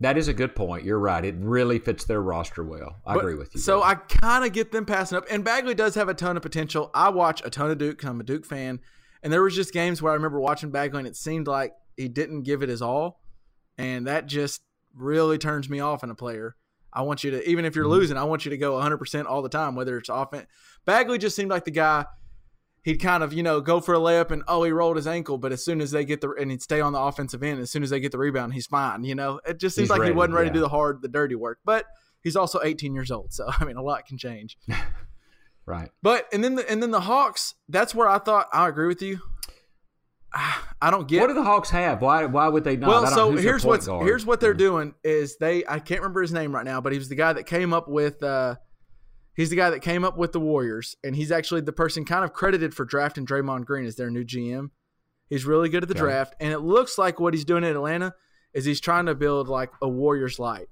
that is a good point. You're right. It really fits their roster well. I But- agree with you. So there. I kind of get them passing up. And Bagley does have a ton of potential. I watch a ton of Duke 'cause I'm a Duke fan. And there was just games where I remember watching Bagley and it seemed like he didn't give it his all. And that just really turns me off in a player. I want you to, even if you're Mhm. losing, I want you to go 100% all the time, whether it's offense. Bagley just seemed like the guy. He'd kind of, you know, go for a layup and oh, he rolled his ankle, but as soon as they get the and he'd stay on the offensive end, as soon as they get the rebound, he's fine. You know, it just seems He's like he wasn't ready yeah. to do the hard, the dirty work. But he's also 18 years old, so *laughs* I mean, a lot can change. *laughs* right. But and then the and then the Hawks, that's where I thought I agree with you. *sighs* I don't get What do the Hawks have? Why? Why would they not? Well, so here's what's guard? here's what they're doing is they I can't remember his name right now, but he was the guy that came up with uh he's the guy that came up with the Warriors, and he's actually the person kind of credited for drafting Draymond Green as their new GM. He's really good at the Okay. draft, and it looks like what he's doing in Atlanta is he's trying to build like a Warriors light.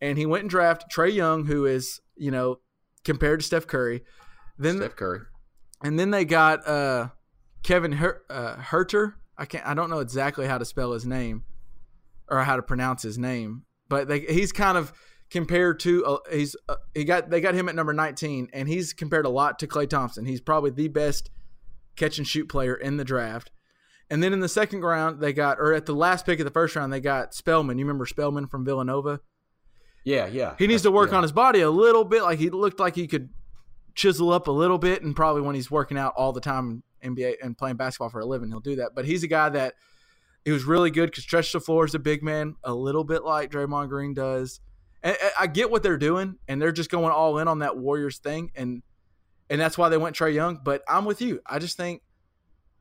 and he went and drafted Trae Young, who is you know compared to Steph Curry. Then Steph Curry. and then they got uh, Kevin Her- uh, Huerter. I can't. I don't know exactly how to spell his name or how to pronounce his name, but they, he's kind of compared to. Uh, he's uh, he got they got him at number nineteen, and he's compared a lot to Klay Thompson. He's probably the best catch and shoot player in the draft. And then in the second round, they got, or at the last pick of the first round, they got Spellman. You remember Spellman from Villanova? Yeah, yeah. He needs to work on his body a little bit. Like he looked like he could chisel up a little bit, and probably when he's working out all the time NBA and playing basketball for a living, he'll do that. But he's a guy that he was really good, could stretch the floor as a big man, a little bit like Draymond Green does. And and I get what they're doing, and they're just going all in on that Warriors thing, and and that's why they went Trae Young. But I'm with you. I just think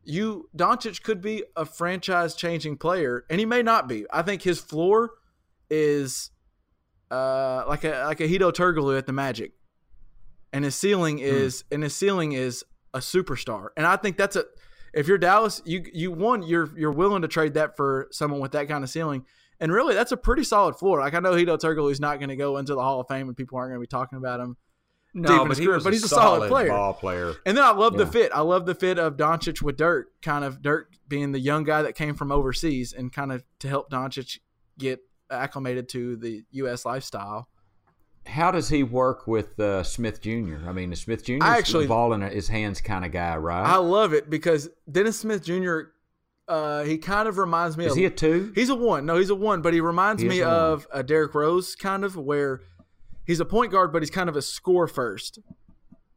you Doncic could be a franchise changing player, and he may not be. I think his floor is uh, like a like a Hedo Turkoglu at the Magic, and his ceiling is and his ceiling is a superstar. And I think that's a if you're Dallas, you you one you're you're willing to trade that for someone with that kind of ceiling. And really, that's a pretty solid floor. Like I know Hedo Turkoglu is not going to go into the Hall of Fame, and people aren't going to be talking about him. No, but he career, but he's a solid player. ball player. And then I love the fit. I love the fit of Doncic with Dirk, kind of Dirk being the young guy that came from overseas and kind of to help Doncic get acclimated to the U.S. lifestyle. How does he work with uh, Smith Jr.? I mean, Smith Jr. Actually- the ball in his hands kind of guy, right? I love it because Dennis Smith Jr. Uh, he kind of reminds me is of he a two? He's a one. No, he's a one, but he reminds He me a of a Derrick Rose kind of where he's a point guard, but he's kind of a score first,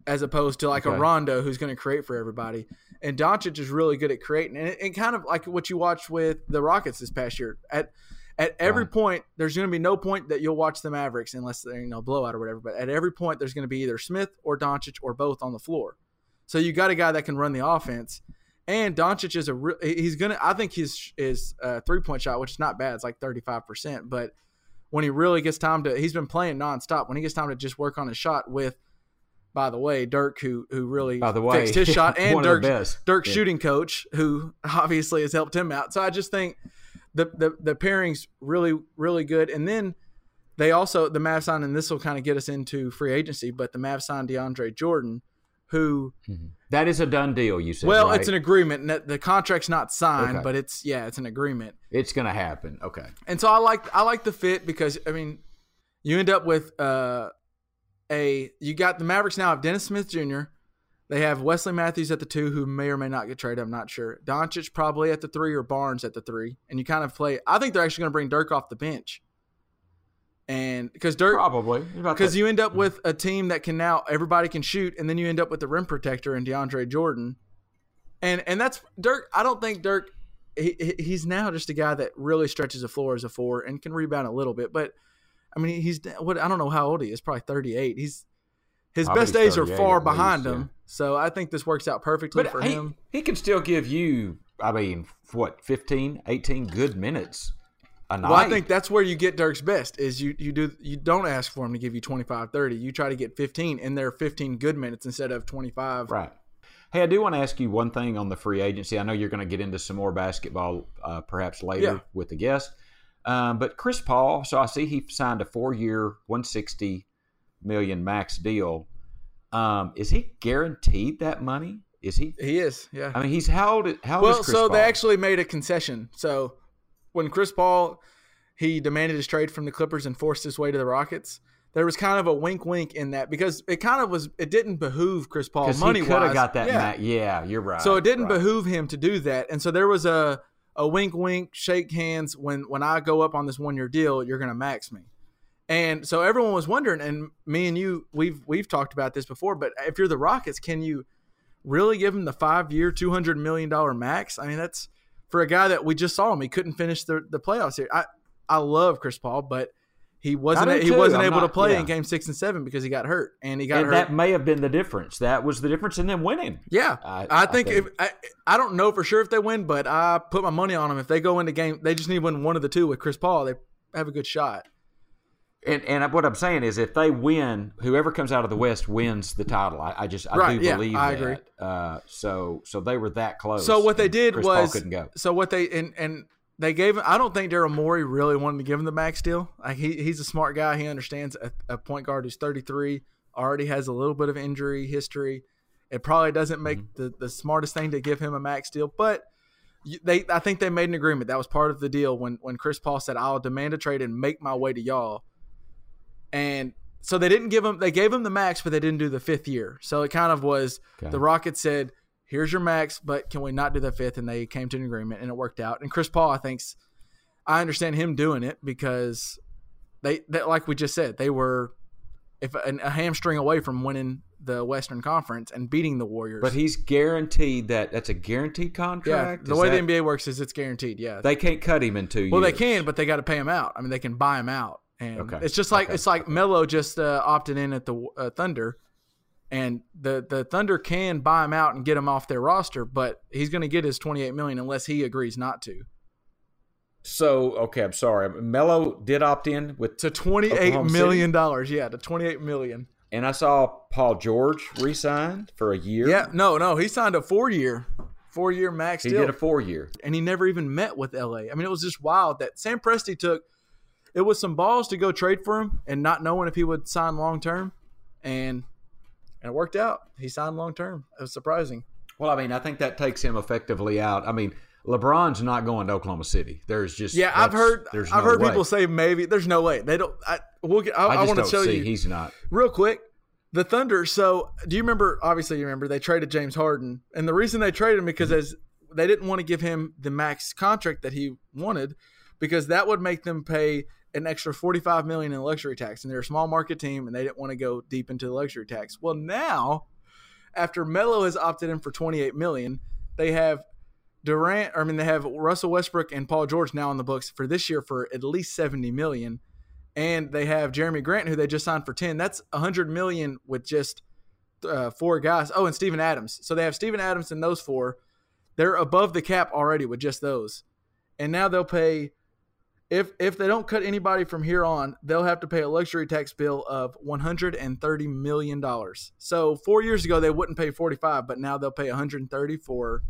as opposed to like a Rondo who's going to create for everybody. And Doncic is really good at creating, and, and kind of like what you watched with the Rockets this past year. At at every Right. point, there's going to be no point that you'll watch the Mavericks unless they're you know blowout or whatever. But at every point, there's going to be either Smith or Doncic or both on the floor. So you got a guy that can run the offense. And Doncic is a re- he's gonna I think his his uh, three point shot, which is not bad, it's like thirty five percent. But when he really gets time to, he's been playing nonstop. When he gets time to just work on his shot with, by the way, Dirk, who who really By the way, fixed his shot, *laughs* and one of the Dirk's. Dirk's Yeah. shooting coach, who *laughs* obviously has helped him out. So I just think the the the pairing's really really good. And then they also the Mavs signed, and this will kind of get us into free agency. But the Mavs signed DeAndre Jordan, who That is a done deal. You said. well, right? it's an agreement. The contract's not signed, Okay. but it's yeah, it's an agreement. It's going to happen. Okay. And so I like I like the fit because I mean, you end up with uh, a you got the Mavericks now have Dennis Smith Jr. They have Wesley Matthews at the two, who may or may not get traded. I'm not sure. Doncic probably at the three or Barnes at the three, and you kind of play. I think they're actually going to bring Dirk off the bench, and because Dirk Probably because you end up with a team that can now everybody can shoot, and then you end up with the rim protector and DeAndre Jordan, and and that's Dirk. I don't think Dirk. He, he- he's now just a guy that really stretches the floor as a four and can rebound a little bit, but I mean he's what I don't know how old he is, probably thirty eight. He's his Probably best days are far behind least, him, yeah. So I think this works out perfectly But for he, him. he can still give you, I mean, what, 15, 18 good minutes a night. Well, I think that's where you get Dirk's best is you you do you don't ask for him to give you 25 30. You try to get 15 and they're 15 good minutes instead of 25. Right. Hey, I do want to ask you one thing on the free agency. I know you're going to get into some more basketball uh, perhaps later Yeah. with the guest. Um, but Chris Paul, so I see he signed a four-year, 160 million max deal. Um, is he guaranteed that money? Is he? He is, yeah. I mean, he's how old? How well, so Paul? they actually made a concession. So when Chris Paul he demanded his trade from the Clippers and forced his way to the Rockets, there was kind of a wink wink in that because it kind of was it didn't behoove Chris Paul money he could have got that. Yeah. yeah, you're right. So it didn't right. behoove him to do that. And so there was a a wink wink shake hands when when I go up on this one year deal, you're going to max me. And so everyone was wondering and me and you we've we've talked about this before, but if you're the Rockets, can you really give him the 5-year, 200 million dollar max? I mean, that's for a guy that we just saw him, he couldn't finish the the playoffs here. I I love Chris Paul, but he wasn't he wasn't I'm able to play yeah. in game 6 and 7 because he got hurt and he got And hurt. that may have been the difference. That was the difference in them winning. Yeah, I- I, I think, think- if I, I don't know for sure if they win, but I put my money on them. If they go into game, they just need to win one of the two with Chris Paul. They have a good shot. And, and what I'm saying is, if they win, whoever comes out of the West wins the title. I, I just I Right, do yeah, believe I that. agree. Uh, so so they were that close. So what they did Chris Paul was couldn't go. so what they and and they gave him. I don't think Daryl Morey really wanted to give him the max deal. Like he, he's a smart guy. He understands a, a point guard who's 33 already has a little bit of injury history. It probably doesn't make mm-hmm. the, the smartest thing to give him a max deal, but they I think they made an agreement. That was part of the deal when when Chris Paul said, "I'll demand a trade and make my way to y'all." And so they didn't give him they gave him the max, but they didn't do the fifth year. So it kind of was okay. the Rockets said, "Here's your max, but can we not do the fifth? And they came to an agreement, and it worked out. And Chris Paul, I think's I understand him doing it because they, they like we just said they were if a, a hamstring away from winning the Western Conference and beating the Warriors. But he's guaranteed that that's a guaranteed contract. Yeah, the is way that, the NBA works is it's guaranteed. Yeah, they can't cut him in two. Well, years. they can, but they got to pay him out. I mean, they can buy him out, and okay. it's just like okay. it's like Melo just uh, opted in at the uh, Thunder, and the the Thunder can buy him out and get him off their roster, but he's going to get his twenty eight million unless he agrees not to. So okay, I'm sorry. Melo did opt in with to twenty eight million dollars. Yeah, to twenty eight million. And I saw Paul George re-signed for a year. Yeah, no, no, he signed a four year, four year max. He deal. did a four year, and he never even met with LA. I mean, it was just wild that Sam Presti took. It was some balls to go trade for him and not knowing if he would sign long term, and and it worked out. He signed long term. It was surprising. Well, I mean, I think that takes him effectively out. I mean, LeBron's not going to Oklahoma City. There's just yeah. I've heard there's I've no heard way. people say maybe there's no way they don't. I, we'll get. I, I, I want to show you. He's not real quick. The Thunder. So do you remember? Obviously, you remember they traded James Harden, and the reason they traded him because mm-hmm. as they didn't want to give him the max contract that he wanted, because that would make them pay an extra 45 million in luxury tax and they're a small market team and they didn't want to go deep into the luxury tax well now after Melo has opted in for 28 million they have Durant, I mean, they have Russell Westbrook and Paul George now on the books for this year for at least 70 million. And they have Jerami Grant, who they just signed for 10. That's 100 million with just uh, four guys. Oh, and Steven Adams. So they have Steven Adams and those four. They're above the cap already with just those. And now they'll pay if if they don't cut anybody from here on, they'll have to pay a luxury tax bill of 130 million dollars. So 4 years ago they wouldn't pay 45, but now they'll pay 130 for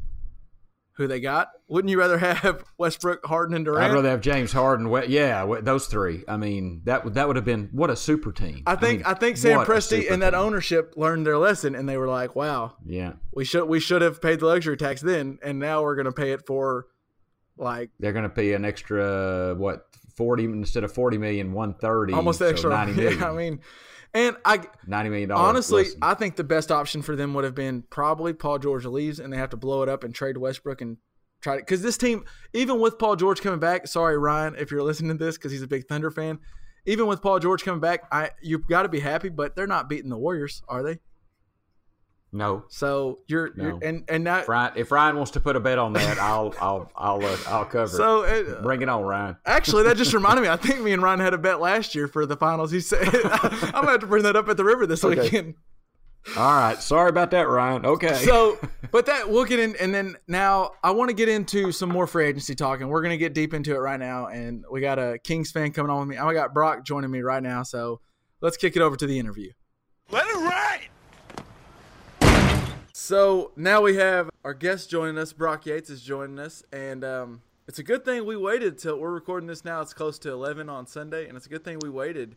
who they got. Wouldn't you rather have *laughs* Westbrook, Harden, and Durant? I'd rather have James Harden. Yeah, those three. I mean, that would that would have been what a super team. I think I, mean, I think Sam Presti and that team. ownership learned their lesson, and they were like, "Wow, yeah, we should we should have paid the luxury tax then, and now we're going to pay it for like they're going to pay an extra what forty instead of forty million, one thirty, almost so extra. *laughs* ninety million. Yeah, I mean. And I ninety million dollars. Honestly, I think the best option for them would have been probably Paul George leaves and they have to blow it up and trade Westbrook and try to because this team, even with Paul George coming back, sorry Ryan if you're listening to this because he's a big Thunder fan. Even with Paul George coming back, I you've got to be happy, but they're not beating the Warriors, are they? No. So you're, no. you're and and now if Ryan, if Ryan wants to put a bet on that, I'll I'll I'll uh, I'll cover. So it. Uh, bring it on, Ryan. Actually, that just *laughs* reminded me. I think me and Ryan had a bet last year for the finals. He said *laughs* I'm gonna have to bring that up at the river this okay. weekend. All right, sorry about that, Ryan. Okay. So, but that we'll get in, and then now I want to get into some more free agency talk, and we're gonna get deep into it right now. And we got a Kings fan coming on with me. I got Brock joining me right now, so let's kick it over to the interview. Let it ride. So now we have our guest joining us. Brock Yates is joining us, and um, it's a good thing we waited till we're recording this now. It's close to eleven on Sunday, and it's a good thing we waited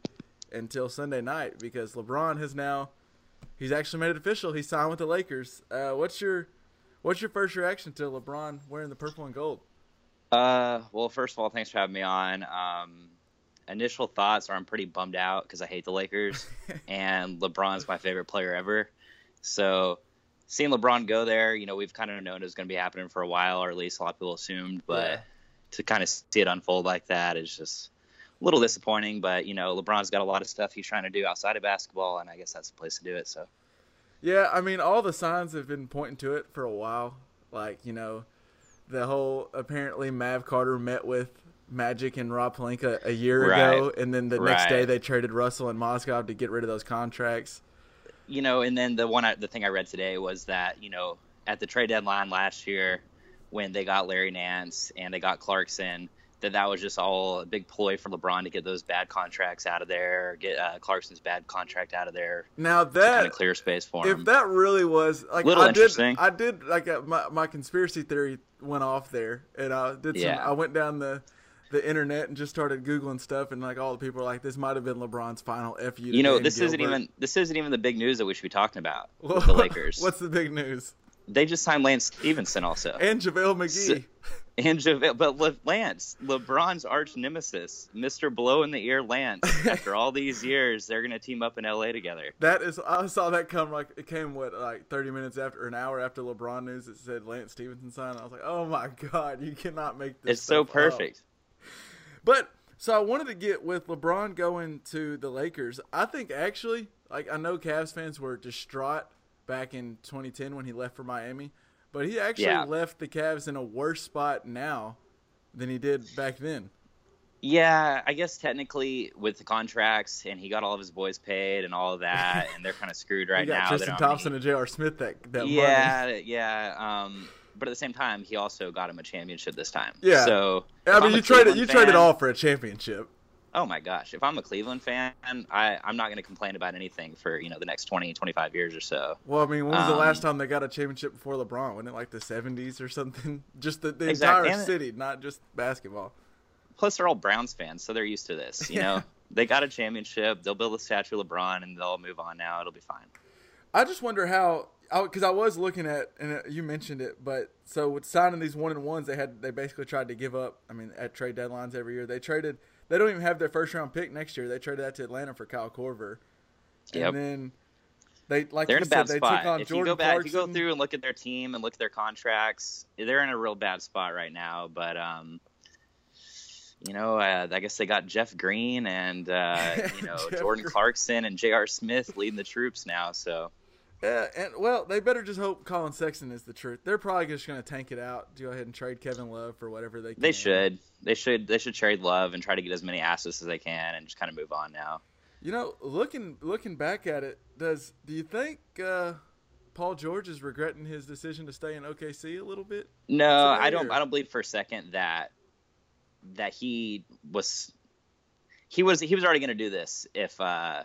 until Sunday night because LeBron has now he's actually made it official. He signed with the Lakers. Uh, what's your what's your first reaction to LeBron wearing the purple and gold? Uh, well, first of all, thanks for having me on. Um, initial thoughts are I'm pretty bummed out because I hate the Lakers, *laughs* and LeBron's my favorite player ever. So seeing LeBron go there, you know, we've kind of known it was going to be happening for a while, or at least a lot of people assumed. But yeah. to kind of see it unfold like that is just a little disappointing, but you know, LeBron's got a lot of stuff he's trying to do outside of basketball, and I guess that's the place to do it. So. Yeah, I mean, all the signs have been pointing to it for a while. Like you know, the whole apparently Mav Carter met with Magic and Rob Pelinka a year right. ago, and then the right. next day they traded Russell and Mozgov to get rid of those contracts. You know, and then the one the thing I read today was that you know at the trade deadline last year, when they got Larry Nance and they got Clarkson, that that was just all a big ploy for LeBron to get those bad contracts out of there, get uh, Clarkson's bad contract out of there, Now to kind of clear space for him. if that really was like Little I did. I did like uh, my my conspiracy theory went off there, and I did some. Yeah. I went down the the internet and just started googling stuff, and like all the people are like, this might have been LeBron's final fu. you know, this isn't even this isn't even the big news that we should be talking about *laughs* with the Lakers. What's the big news? They just signed Lance Stephenson also. And JaVale McGee. And JaVale, but Le- Lance, LeBron's arch nemesis, Mr. Blow in the Ear Lance. *laughs* after all these years, they're gonna team up in LA together. That is, I saw that come like it came what like thirty minutes after, an hour after LeBron news. It said Lance Stephenson signed. I was like, oh my god, you cannot make this. It's so perfect. up. But so I wanted to get with LeBron going to the Lakers. I think actually, like I know Cavs fans were distraught back in 2010 when he left for Miami, but he actually Yeah. left the Cavs in a worse spot now than he did back then. Yeah, I guess technically with the contracts, and he got all of his boys paid and all of that, and they're kind of screwed *laughs* right now. Tristan Thompson and J.R. Smith that that money. yeah, yeah. Um, but at the same time, he also got him a championship this time. Yeah. So I mean, I'm you traded Cleveland you fan- all for a championship. Oh my gosh, if I'm a Cleveland fan, I, I'm not going to complain about anything for you know the next 20, 25 years or so. Well, I mean, when was the Um, last time they got a championship before LeBron? Wasn't it like the 70s or something? *laughs* Just the, the Exactly. entire city, not just basketball. Plus, they're all Browns fans, so they're used to this. You *laughs* Yeah. know, they got a championship. They'll build a statue of LeBron, and they'll move on. Now it'll be fine. I just wonder how, because I, was looking at, and uh, you mentioned it, but so with signing these one and ones, they had they basically tried to give up. I mean, at trade deadlines every year, they traded. They don't even have their first round pick next year. They traded that to Atlanta for Kyle Korver, Yep. and then they like They're in a bad said, they spot. took on If Jordan you go back, if you go through and look at their team and look at their contracts, they're in a real bad spot right now. But um, you know, uh, I guess they got Jeff Green and uh, *laughs* you know Jordan Green. Clarkson and J.R. Smith leading the troops now. So Yeah, and well, they better just hope Collin Sexton is the truth. They're probably just going to tank it out, go ahead and trade Kevin Love for whatever they can. they should, they should, they should trade love and try to get as many assets as they can and just kind of move on now. You know, looking looking back at it, does do you think uh, Paul George is regretting his decision to stay in OKC a little bit? No, I don't. or- I don't believe for a second that that he was he was he was already going to do this if uh,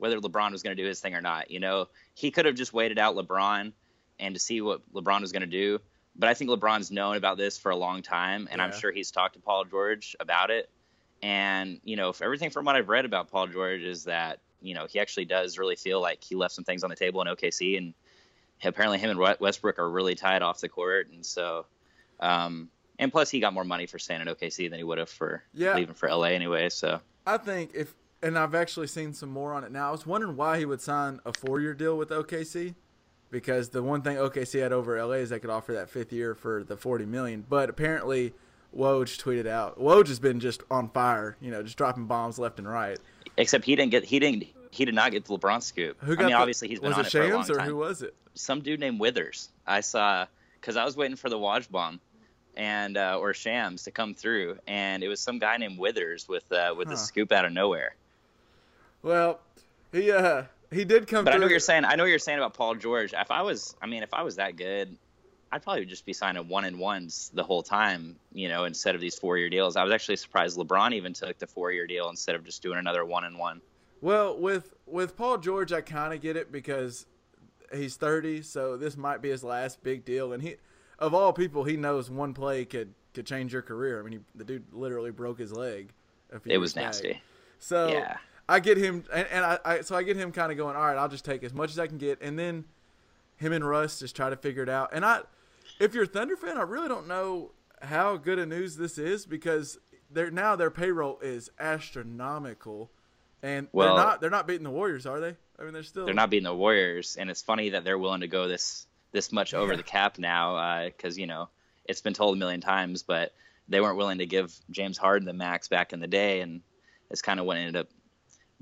whether LeBron was going to do his thing or not. You know, he could have just waited out LeBron and to see what LeBron was going to do. But I think LeBron's known about this for a long time, and I'm sure he's talked to Paul George about it. And you know, if everything from what I've read about Paul George is that you know he actually does really feel like he left some things on the table in OKC, and apparently him and Westbrook are really tied off the court, and so. Um, and plus, he got more money for staying in OKC than he would have for Yeah. leaving for LA anyway. So I think if, and I've actually seen some more on it now. I was wondering why he would sign a four year deal with OKC, because the one thing OKC had over LA is they could offer that fifth year for the forty million. But apparently, Woj tweeted out. Woj has been just on fire, you know, just dropping bombs left and right. except he didn't get he didn't he did not get the LeBron scoop. Who I got mean, the- obviously he's been on it it for a long Shams or time. who was it? Some dude named Withers. I saw because I was waiting for the Woj bomb and uh, or Shams to come through, and it was some guy named Withers with uh, with Huh. a scoop out of nowhere. Well, he uh he did come. But I know what you're saying. I know what you're saying about Paul George. If I was, I mean, if I was that good, I'd probably just be signing one and ones the whole time, you know, instead of these four year deals. I was actually surprised LeBron even took the four year deal instead of just doing another one and one. Well, with with Paul George, I kind of get it because he's 30, so this might be his last big deal, and he, of all people, he knows one play could could change your career. I mean, he, the dude literally broke his leg. A few It was back. nasty. So Yeah. I get him, and, and I, I so I get him kind of going. All right, I'll just take as much as I can get, and then him and Russ just try to figure it out. And I, if you're a Thunder fan, I really don't know how good a news this is because they're now their payroll is astronomical, and Well- they're not they're not beating the Warriors, are they? I mean, they're still They're not beating the Warriors, and it's funny that they're willing to go this this much over Yeah. the cap now uh, because you know it's been told a million times, but they weren't willing to give James Harden the max back in the day, and it's kind of what ended up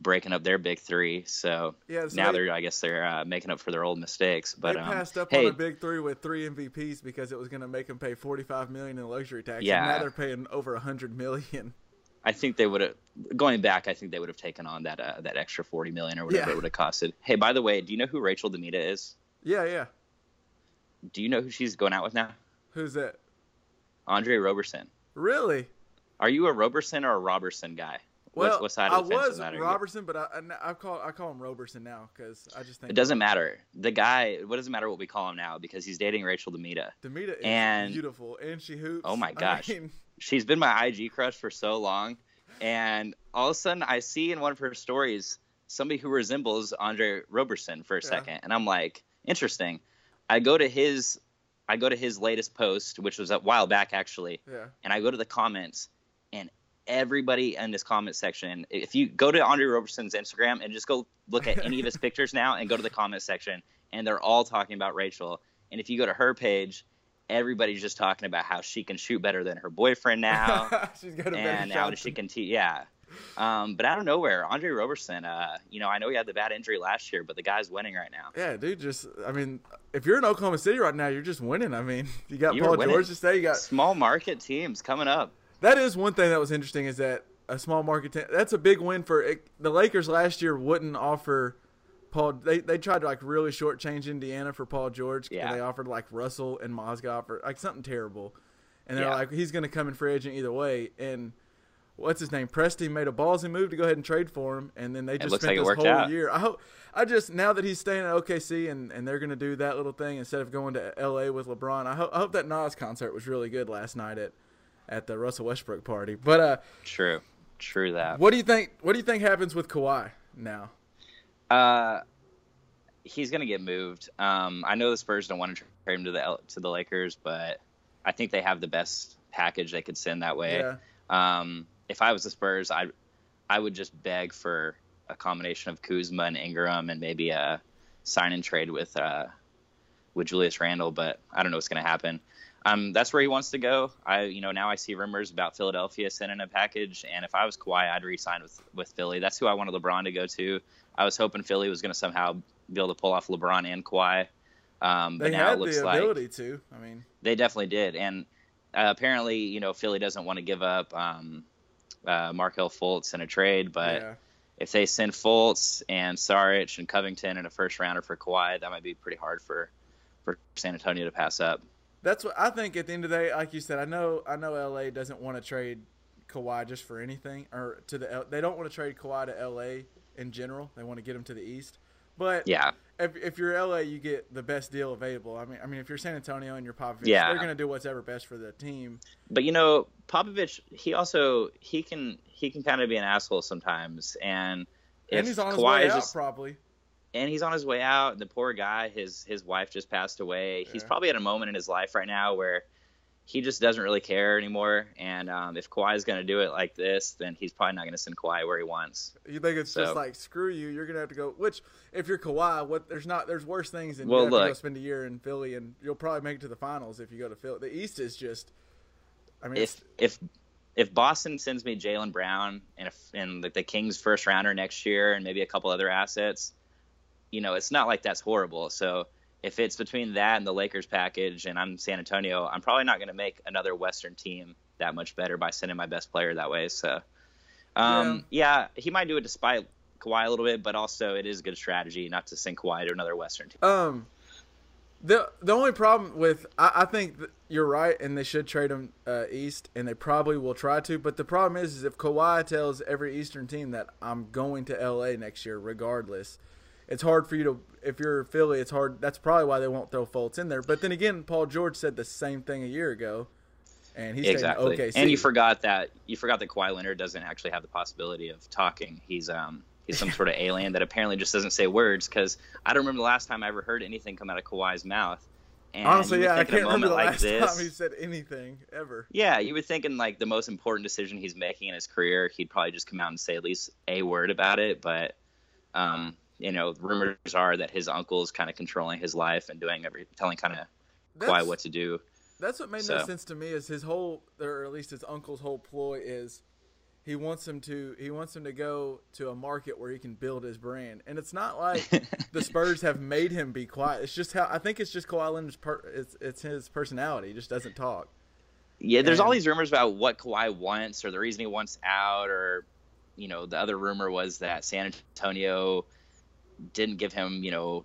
breaking up their big three. So Yeah, so now they- are I guess they're uh, making up for their old mistakes. But they um, passed up hey, on a big three with three MVPs because it was going to make them pay 45 million in luxury tax. and Yeah. now they're paying over a 100 million. I think they would have going back. I think they would have taken on that uh, that extra forty million or whatever Yeah. it would have costed. Hey, by the way, do you know who Rachel DeMita is? Yeah, yeah. Do you know who she's going out with now? Who's that? Andre Roberson. Really? Are you a Roberson or a Roberson guy? Well, what, what side of the I was? Robertson, but I, I, I call I call him Roberson now because I just think It doesn't matter. The guy. What doesn't matter what we call him now? Because he's dating Rachel DeMita. DeMita is And- beautiful, and she hoops. Oh my I gosh. mean, She's been my IG crush for so long, and all of a sudden I see in one of her stories somebody who resembles Andre Roberson for a Yeah. second, and I'm like, interesting. I go to his, I go to his latest post, which was a while back actually, yeah, and I go to the comments, everybody in this comment section, if you go to Andre Roberson's Instagram and just go look at any of his *laughs* pictures now and go to the comment section, and they're all talking about Rachel. And if you go to her page, everybody's just talking about how she can shoot better than her boyfriend *laughs* now, she's got a and now she can te- yeah. Um, but out of nowhere, Andre Roberson, uh, you know, I know he had the bad injury last year, but the guy's winning right now. Yeah, dude. Just I mean, if you're in Oklahoma City right now, you're just winning. I mean, *laughs* you got You're Paul. George to stay. You got Small market teams coming up. That is one thing that was interesting is that a small market. T- that's a big win for it, the Lakers. Last year wouldn't offer Paul. They they tried to like really shortchange Indiana for Paul George. Yeah. They offered like Russell and Mozgov for like something terrible, and they're Yeah. like he's going to come in free agent either way. And what's his name? Presti made a ballsy move to go ahead and trade for him, and then they just spent like this whole out. year. I hope. I just now that he's staying at OKC and, and they're going to do that little thing instead of going to LA with LeBron. I hope I hope that Nas concert was really good last night at at the Russell Westbrook party. But uh, True, true that. what do you think? What do you think happens with Kawhi now? Uh, he's gonna get moved. Um, I know the Spurs don't want to trade him to the to the Lakers, but I think they have the best package they could send that way. Yeah, Um, if I was the Spurs, I I would just beg for a combination of Kuzma and Ingram and maybe a sign and trade with uh, with Julius Randle, but I don't know what's going to happen. Um, that's where he wants to go. I you know now I see rumors about Philadelphia sending a package, and if I was Kawhi, I'd re-sign with with Philly. That's who I wanted LeBron to go to. I was hoping Philly was going to somehow be able to pull off LeBron and Kawhi, um, but they now it had looks the like ability to. I mean, they definitely did, and uh, apparently, you know, Philly doesn't want to give up um, uh, Markelle Fultz in a trade, but yeah. if they send Fultz and Saric and Covington in a first rounder for Kawhi, that might be pretty hard for for San Antonio to pass up. That's what I think. At the end of the day, like you said, I know I know LA doesn't want to trade Kawhi just for anything, or to the they don't want to trade Kawhi to LA in general. They want to get him to the East. But Yeah, if, if you're LA, you get the best deal available. I mean, I mean, if you're San Antonio and you're Popovich, Yeah. they're going to do whatever best for the team. but you know, Popovich, he also he can he can kind of be an asshole sometimes, and if and he's on his Kawhi way is out, just probably. And he's on his way out. And The poor guy, his his wife just passed away. He's probably at a moment in his life right now where he just doesn't really care anymore. And um, if Kawhi's going to do it like this, then he's probably not going to send Kawhi where he wants. You think it's So- just like screw you? You're gonna have to go. Which, if you're Kawhi, what there's not there's worse things than Well, you have to go look. spend a year in Philly, and you'll probably make it to the finals if you go to Philly. The East is just. I mean, If if if Boston sends me Jaylen Brown and if and the Kings first rounder next year and maybe a couple other assets, you know, it's not like that's horrible. So if it's between that and the Lakers package and I'm San Antonio, I'm probably not going to make another Western team that much better by sending my best player that way. So, um, yeah. he might do it despite Kawhi a little bit, but also it is a good strategy not to send Kawhi to another Western team. Um, the the only problem with I, I think you're right, and they should trade him uh, east, and they probably will try to. But the problem is, is if Kawhi tells every Eastern team that I'm going to LA next year, regardless, it's hard for you to. If you're Philly, it's hard. That's probably why they won't throw Fultz in there. But then again, Paul George said the same thing a year ago, and he's exactly. OKC. And you forgot that you forgot that Kawhi Leonard doesn't actually have the possibility of talking. He's um he's some *laughs* sort of alien that apparently just doesn't say words. Because I don't remember the last time I ever heard anything come out of Kawhi's mouth. And Honestly, yeah, I think in a can't remember the like last this, *laughs* time he said anything ever. Yeah, you were thinking like the most important decision he's making in his career, he'd probably just come out and say at least a word about it. But um, you know, rumors are that his uncle is kind of controlling his life and doing every, telling kind of Kawhi what to do. That's what made no sense to me is his whole, or at least his uncle's whole ploy is he wants him to he wants him to go to a market where he can build his brand, and it's not like *laughs* the Spurs have made him be quiet. It's just how I think it's just Kawhi Leonard's per, it's it's his personality. He just doesn't talk. Yeah, there's all these rumors about what Kawhi wants or the reason he wants out, or you know, the other rumor was that San Antonio didn't give him, you know,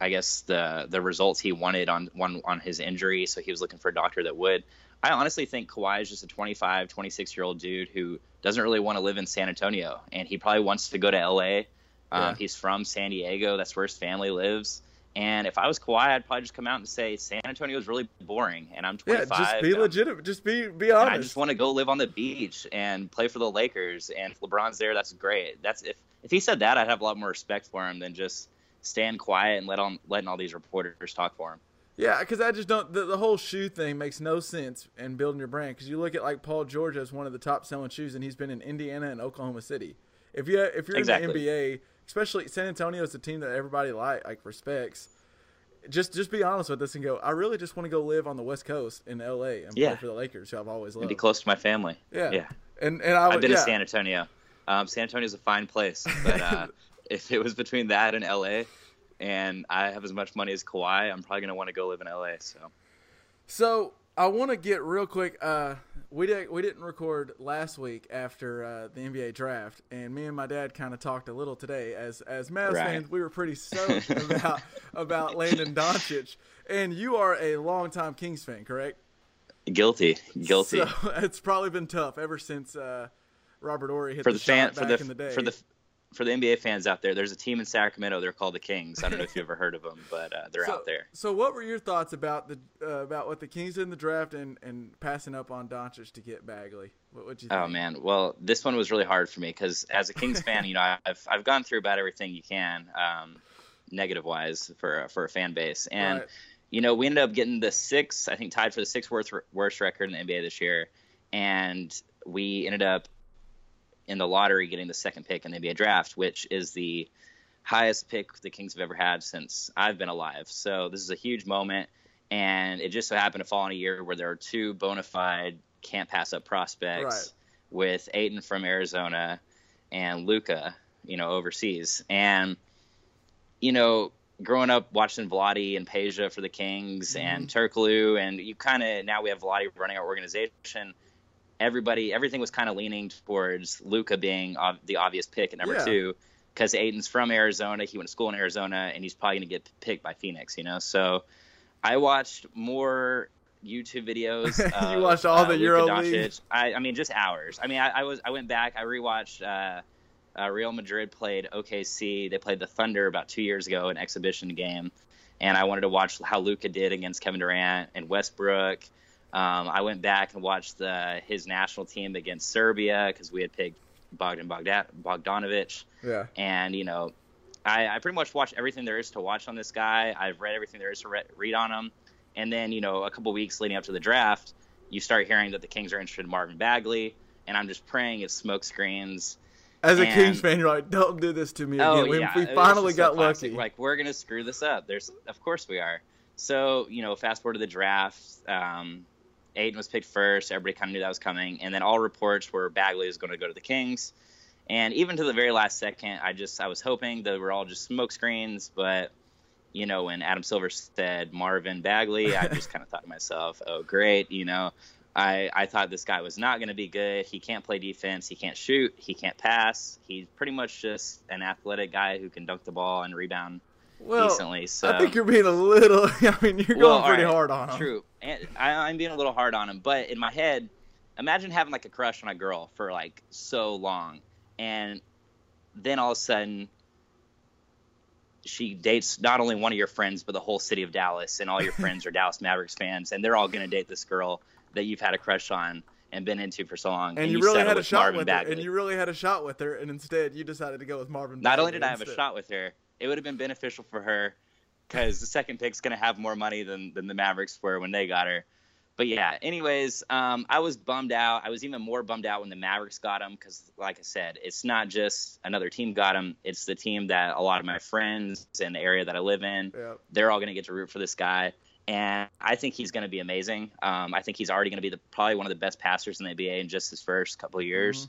I guess the the results he wanted on one on his injury, so he was looking for a doctor that would. I honestly think Kawhi is just a 25, 26 year old dude who doesn't really want to live in San Antonio, and he probably wants to go to LA. Um, He's from San Diego. That's where his family lives. And if I was Kawhi, I'd probably just come out and say San Antonio is really boring, and I'm 25. Yeah, just be legitimate. Just be be honest. I just want to go live on the beach and play for the Lakers. And if LeBron's there, that's great. That's if if he said that, I'd have a lot more respect for him than just stand quiet and let on letting all these reporters talk for him. Yeah, because I just don't. The, the whole shoe thing makes no sense in building your brand. Because you look at like Paul George as one of the top selling shoes, and he's been in Indiana and Oklahoma City. If you if you're Exactly. in the NBA, especially San Antonio is a team that everybody like like respects. Just just be honest with us and go. I really just want to go live on the West Coast in LA and Yeah. play for the Lakers, who I've always And be close to my family. Yeah. yeah. And and I I've been yeah. to San Antonio. Um, San is a fine place, *laughs* but uh, if it was between that and LA, and I have as much money as Kawhi, I'm probably gonna want to go live in LA. So So I want to get real quick. Uh, we did we didn't record last week after uh, the NBA draft, and me and my dad kind of talked a little today. As as Mavs Right. fans, we were pretty stoked *laughs* about about Landon Doncic. And you are a longtime Kings fan, correct? guilty, guilty. So *laughs* it's probably been tough ever since uh, Robert Horry hit for the, the fan shot for back the, in the day. for the for the NBA fans out there, there's a team in Sacramento. They're called the Kings. I don't know if you ever heard of them, but uh, they're *laughs* so, out there. So, what were your thoughts about the uh, about what the Kings did in the draft and, and passing up on Doncic to get Bagley? What would you think? Oh man, well this one was really hard for me because as a Kings fan, you know *laughs* I've I've gone through about everything you can, um, negative wise for for a fan base, and Right. you know we ended up getting the sixth, I think tied for the sixth worst worst record in the NBA this year, and we ended up in the lottery getting the second pick in the NBA draft, which is the highest pick the Kings have ever had since I've been alive. So this is a huge moment, and it just so happened to fall in a year where there are two bona fide can't pass up prospects Right. with Ayton from Arizona and Luka, you know, overseas. And you know, growing up watching Vlade and Peja for the Kings and mm-hmm. Turkoglu, and you kind of now we have Vlade running our organization. Everybody, everything was kind of leaning towards Luka being ob- the obvious pick at number Yeah. two because Ayton's from Arizona. He went to school in Arizona, and he's probably going to get picked by Phoenix. You know, so I watched more YouTube videos. *laughs* You watched all uh, the EuroLeague? I, I mean, just hours. I mean, I, I was I went back. I rewatched. Uh, uh, Real Madrid played OKC. They played the Thunder about two years ago, an exhibition game, and I wanted to watch how Luka did against Kevin Durant and Westbrook. Um, I went back and watched the, his national team against Serbia because we had picked Bogdan Bogdan, Bogdanovic, yeah. and you know, I, I pretty much watched everything there is to watch on this guy. I've read everything there is to re- read on him, and then you know, a couple weeks leading up to the draft, you start hearing that the Kings are interested in Marvin Bagley, and I'm just praying it's smoke screens. As a And- Kings fan, you're like, don't do this to me Oh again. We, yeah, we it finally so got classic. lucky. Like we're gonna screw this up. There's, of course we are. So you know, fast forward to the draft. Um, Ayton was picked first. Everybody kind of knew that was coming, and then all reports were Bagley was going to go to the Kings. And even to the very last second, I just I was hoping they were all just smoke screens. But you know, when Adam Silver said Marvin Bagley, I *laughs* just kind of thought to myself, oh great, you know. I, I thought this guy was not going to be good. He can't play defense. He can't shoot. He can't pass. He's pretty much just an athletic guy who can dunk the ball and rebound well, decently. So I think you're being a little. *laughs* I mean, you're Well, going pretty right, hard on him. True, and I, I'm being a little hard on him, but in my head, imagine having like a crush on a girl for like so long, and then all of a sudden, she dates not only one of your friends, but the whole city of Dallas, and all your *laughs* friends are Dallas Mavericks fans, and they're all going to date this girl that you've had a crush on and been into for so long, And, you really had a shot Marvin with Bagley. her. And you really had a shot with her. And instead, you decided to go with Marvin. Not only did I have a shot with her, it would have been beneficial for her because the second pick's going to have more money than, than the Mavericks were when they got her. But yeah, anyways, um, I was bummed out. I was even more bummed out when the Mavericks got him because, like I said, it's not just another team got him. It's the team that a lot of my friends in the area that I live in, Yeah. they're all going to get to root for this guy. And I think he's going to be amazing. Um, I think he's already going to be the, probably one of the best passers in the NBA in just his first couple of years.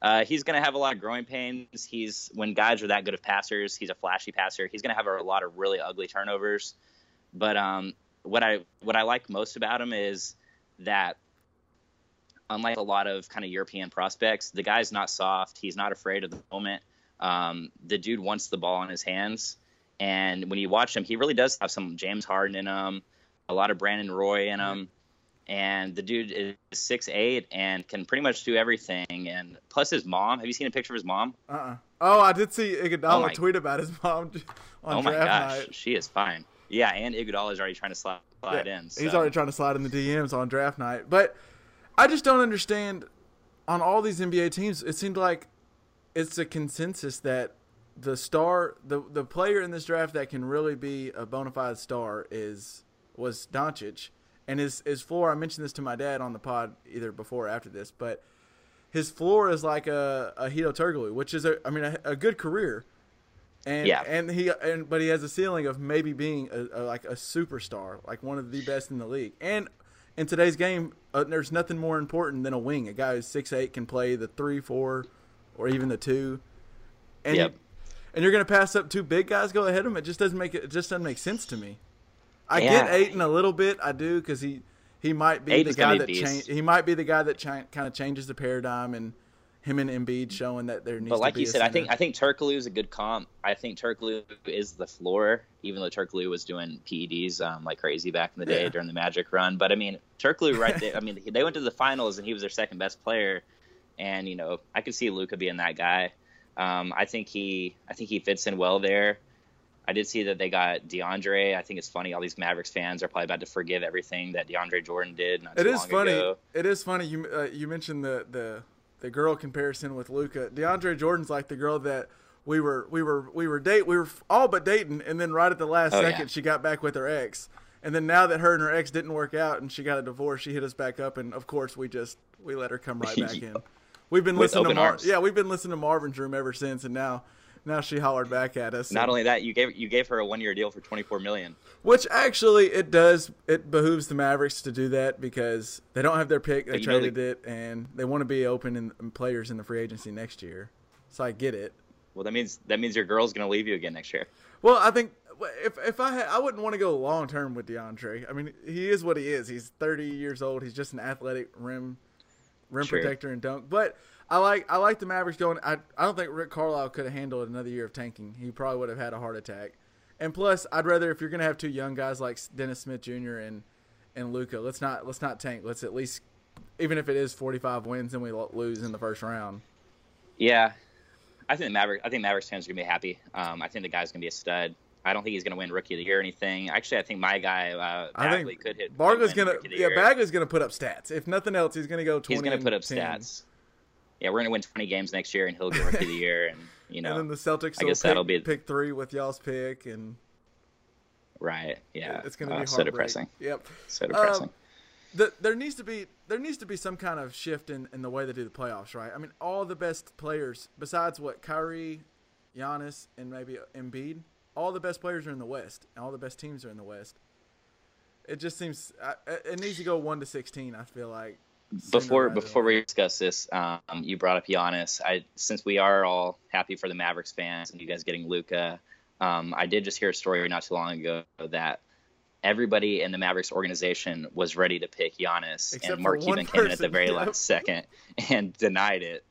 Uh, he's going to have a lot of growing pains. He's when guys are that good of passers, he's a flashy passer. He's going to have a lot of really ugly turnovers. But um, what I what I like most about him is that unlike a lot of kind of European prospects, the guy's not soft. He's not afraid of the moment. Um, the dude wants the ball in his hands, And when you watch him, he really does have some James Harden in him, a lot of Brandon Roy in him. And the dude is six eight and can pretty much do everything. And plus his mom. Have you seen a picture of his mom? Uh-uh. Oh, I did see Iguodala Oh my- tweet about his mom *laughs* on oh my draft gosh, night. she is fine. Yeah, and Iguodala is already trying to slide, slide Yeah, in. He's already trying to slide in the DMs on draft night. But I just don't understand on all these NBA teams, it seemed like it's a consensus that the star the the player in this draft that can really be a bona fide star is was Doncic. And his his floor I mentioned this to my dad on the pod either before or after this, but his floor is like a, a Hedo Turkoglu, which is a I mean a, a good career. And Yeah. and he and but he has a ceiling of maybe being a, a, like a superstar, like one of the best in the league. And in today's game, uh, there's nothing more important than a wing. A guy who's six eight can play the three, four, or even the two. And Yep. and you're gonna pass up two big guys go ahead of him. It just doesn't make it, it just doesn't make sense to me. I Yeah. get Ayton a little bit, I do, because he he might be Ayton's the guy that be a change. beast. He might be the guy that chi- kind of changes the paradigm, and him and Embiid showing that there needs. But like you said, I think center. I think Turkoglu is a good comp. I think Turkoglu is the floor, even though Turkoglu was doing PEDs um, like crazy back in the day Yeah. during the Magic run. But I mean, Turkoglu right there. I *laughs* mean, they went to the finals and he was their second best player, and you know I could see Luka being that guy. Um, I think he I think he fits in well there. I did see that they got DeAndre. I think it's funny. All these Mavericks fans are probably about to forgive everything that DeAndre Jordan did. Not It is funny. Ago. It is funny. You uh, you mentioned the the the girl comparison with Luka. DeAndre Jordan's like the girl that we were we were we were date we were all but dating, and then right at the last Oh, second yeah. she got back with her ex. And then now that her and her ex didn't work out, and she got a divorce, she hit us back up, and of course we just we let her come right *laughs* back in. We've been With listening to Mar- arms. yeah, we've been listening to Marvin's Room ever since, and now now she hollered back at us. Not only that, you gave you gave her a one year deal for twenty four million. Which actually, it does. It behooves the Mavericks to do that because they don't have their pick. They But you know traded it, and they want to be open in, in players in the free agency next year. So I get it. Well, that means that means your girl's gonna leave you again next year. Well, I think if if I had, I wouldn't want to go long term with DeAndre. I mean, he is what he is. He's 30 years old. He's just an athletic rim rim Sure. protector and dunk. But I like I like the Mavericks going. I I don't think Rick Carlisle could have handled another year of tanking. He probably would have had a heart attack. And plus, I'd rather if you're gonna have two young guys like Dennis Smith Jr. and and Luka, let's not let's not tank. Let's at least even if it is 45 wins and we lose in the first round. Yeah, I think the Maverick. I think Mavericks fans are gonna be happy. Um, I think the guy's gonna be a stud. I don't think he's gonna win Rookie of the Year or anything. Actually, I think my guy uh, I think could hit. Barga's gonna Rookie of the yeah. Bagley's gonna put up stats. If nothing else, he's gonna go 20. He's gonna put up 10. stats. Yeah, we're gonna win 20 games next year, and he'll get Rookie of the *laughs* Year. And you know, and then the Celtics I will guess pick, that'll be- pick three with y'all's pick, and right? Yeah, it's going to Uh, be so depressing. Yep. So depressing. Um, the, there needs to be there needs to be some kind of shift in, in the way they do the playoffs, right? I mean, all the best players, besides what Kyrie, Giannis, and maybe Embiid, all the best players are in the West, and all the best teams are in the West. It just seems it needs to go one to sixteen. I feel like before before we discuss this, um, you brought up Giannis. I since we are all happy for the Mavericks fans and you guys getting Luka, um, I did just hear a story not too long ago that everybody in the Mavericks organization was ready to pick Giannis, Except and Mark Cuban came in at the very last second and denied it.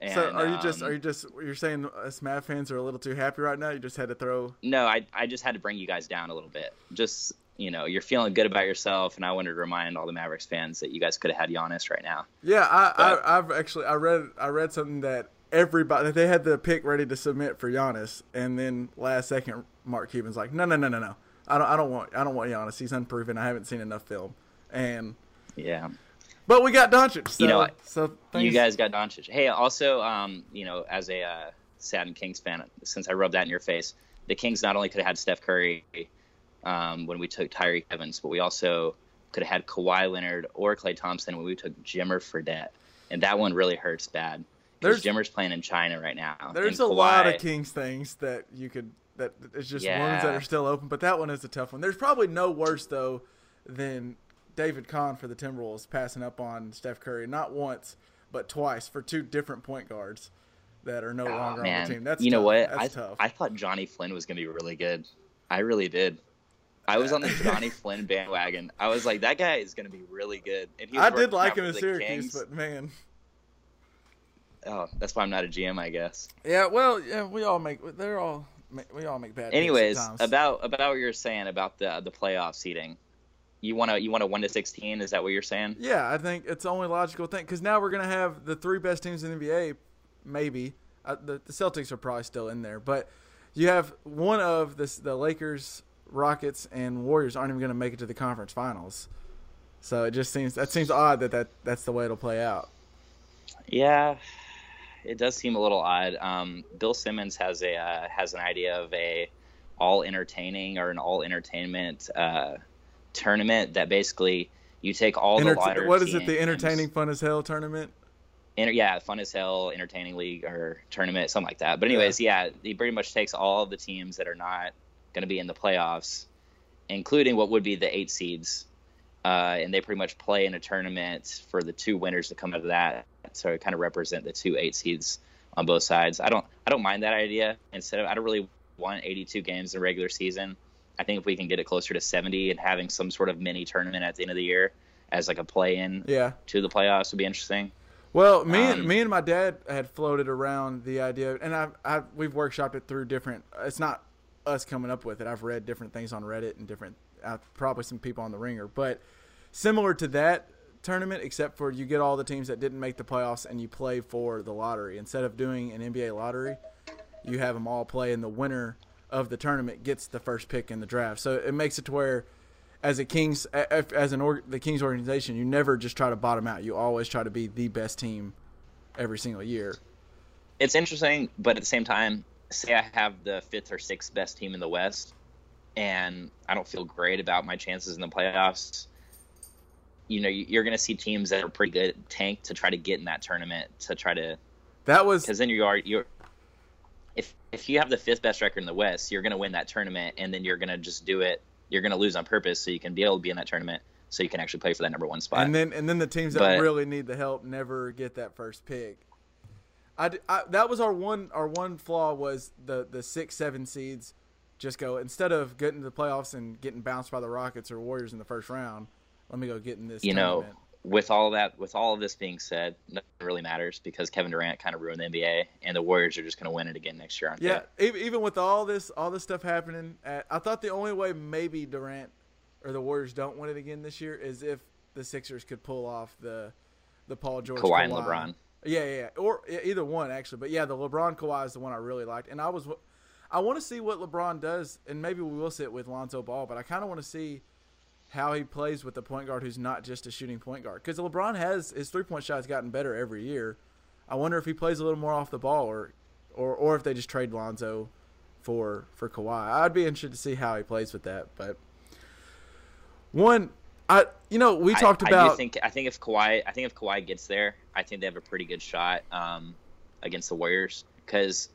And, so are you just um, are you just you're saying us Mav fans are a little too happy right now? You just had to throw No, I I just had to bring you guys down a little bit. Just you know, you're feeling good about yourself, and I wanted to remind all the Mavericks fans that you guys could have had Giannis right now. Yeah, I, But- I I've actually I read I read something that everybody they had the pick ready to submit for Giannis, and then last second Mark Cuban's like, no no no no no, I don't I don't want I don't want Giannis. He's unproven. I haven't seen enough film, and Yeah. but we got Doncic. So, You know so You guys got Doncic. Hey, also, um, you know, as a uh, Satin Kings fan, since I rubbed that in your face, the Kings not only could have had Steph Curry um, when we took Tyreke Evans, but we also could have had Kawhi Leonard or Klay Thompson when we took Jimmer Fredette, and that one really hurts bad because There's- Jimmer's playing in China right now. There's a lot of Kings things that you could that it's just Yeah. wounds that are still open, but that one is a tough one. There's probably no worse though than David Kahn for the Timberwolves passing up on Steph Curry not once but twice for two different point guards that are no Oh, longer on the team. That's you know what? That's I tough. I thought Johnny Flynn was gonna be really good. I really did. I was on the Johnny Flynn bandwagon. I was like, that guy is gonna be really good. And he I did like him in Syracuse, Kings. but man, Oh, that's why I'm not a GM, I guess. yeah. Well, yeah, we all make. They're all we all make bad. Anyways, about about what you're saying about the the playoff seeding. You want to you want a one to sixteen? Is that what you're saying? Yeah, I think it's the only logical thing because now we're gonna have the three best teams in the NBA. Maybe uh, the, the Celtics are probably still in there, but you have one of the the Lakers, Rockets, and Warriors aren't even gonna make it to the conference finals. So it just seems that seems odd that, that that's the way it'll play out. Yeah, it does seem a little odd. Um, Bill Simmons has a uh, has an idea of a all entertaining or an all entertainment uh, tournament that basically you take all the Enter- lighter what is it? The entertaining fun as hell tournament. Enter, yeah, fun as hell, entertaining league or tournament, something like that. But anyways, yeah, he pretty much takes all of the teams that are not going to be in the playoffs, including what would be the eight seeds, uh, and they pretty much play in a tournament for the two winners to come out of that. So it kind of represent the two eight seeds on both sides. I don't, I don't mind that idea. Instead of, I don't really want 82 games in regular season. I think if we can get it closer to 70 and having some sort of mini tournament at the end of the year as like a play-in Yeah. to the playoffs would be interesting. Well, me and Um, me and my dad had floated around the idea, and I, I we've workshopped it through different. It's not us coming up with it. I've read different things on Reddit and different, uh, probably some people on the Ringer, but similar to that tournament, except for you get all the teams that didn't make the playoffs and you play for the lottery instead of doing an NBA lottery. You have them all play, and the winner of the tournament gets the first pick in the draft. So it makes it to where as a Kings as an the Kings organization, you never just try to bottom out. You always try to be the best team every single year. it's interesting, but at the same time, say I have the fifth or sixth best team in the West, and I don't feel great about my chances in the playoffs. You know, you- you're going to see teams that are pretty good tank to try to get in that tournament to try to That was because then you are you're if if you have the fifth best record in the West, you're going to win that tournament, and then you're going to just do it. You're going to lose on purpose so you can be able to be in that tournament, so you can actually play for that number one spot. and then and then the teams that But- really need the help never get that first pick. I, I- that was our one our one flaw was the the six seven seeds just go instead of getting to the playoffs and getting bounced by the Rockets or Warriors in the first round. Let me go get in this. you know, with all that, with all of this being said, nothing really matters because Kevin Durant kind of ruined the NBA, and the Warriors are just going to win it again next year. Yeah, even, even with all this all this stuff happening, at, I thought the only way maybe Durant or the Warriors don't win it again this year is if the Sixers could pull off the the Paul George Kawhi and LeBron. Yeah, yeah, or either one actually. But yeah, the LeBron Kawhi is the one I really liked, and I was I want to see what LeBron does, and maybe we will sit with Lonzo Ball, but I kind of want to see how he plays with the point guard who's not just a shooting point guard because LeBron has his three point shot's gotten better every year. I wonder if he plays a little more off the ball, or or or if they just trade Lonzo for for Kawhi. I'd be interested to see how he plays with that. But one, I you know we talked I, about do think I think if Kawhi, I think if Kawhi gets there, I think they have a pretty good shot um, against the Warriors because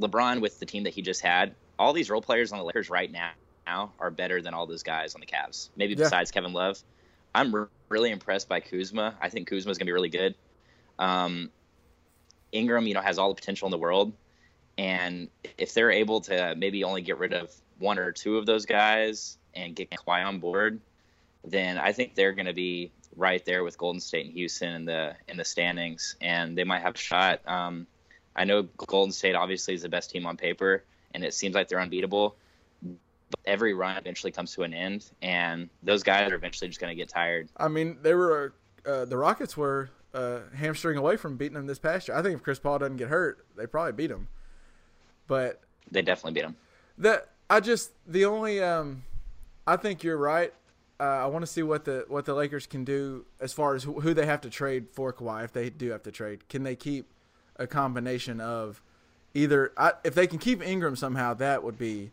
LeBron with the team that he just had, all these role players on the Lakers right now, now are better than all those guys on the Cavs. Maybe Yeah. besides Kevin Love, I'm re- really impressed by Kuzma. I think Kuzma is gonna be really good. Um, Ingram, you know, has all the potential in the world, and if they're able to maybe only get rid of one or two of those guys and get Kawhi on board, then I think they're going to be right there with Golden State and Houston in the in the standings, and they might have a shot. Um, I know Golden State obviously is the best team on paper, and it seems like they're unbeatable. But every run eventually comes to an end, and those guys are eventually just going to get tired. I mean, they were uh, the Rockets were uh, hamstring away from beating them this past year. I think if Chris Paul doesn't get hurt, they probably beat him. But They definitely beat them. that I just the only um, I think you're right. Uh, I want to see what the what the Lakers can do as far as who, they have to trade for Kawhi if they do have to trade. Can they keep a combination of either I, if they can keep Ingram somehow that would be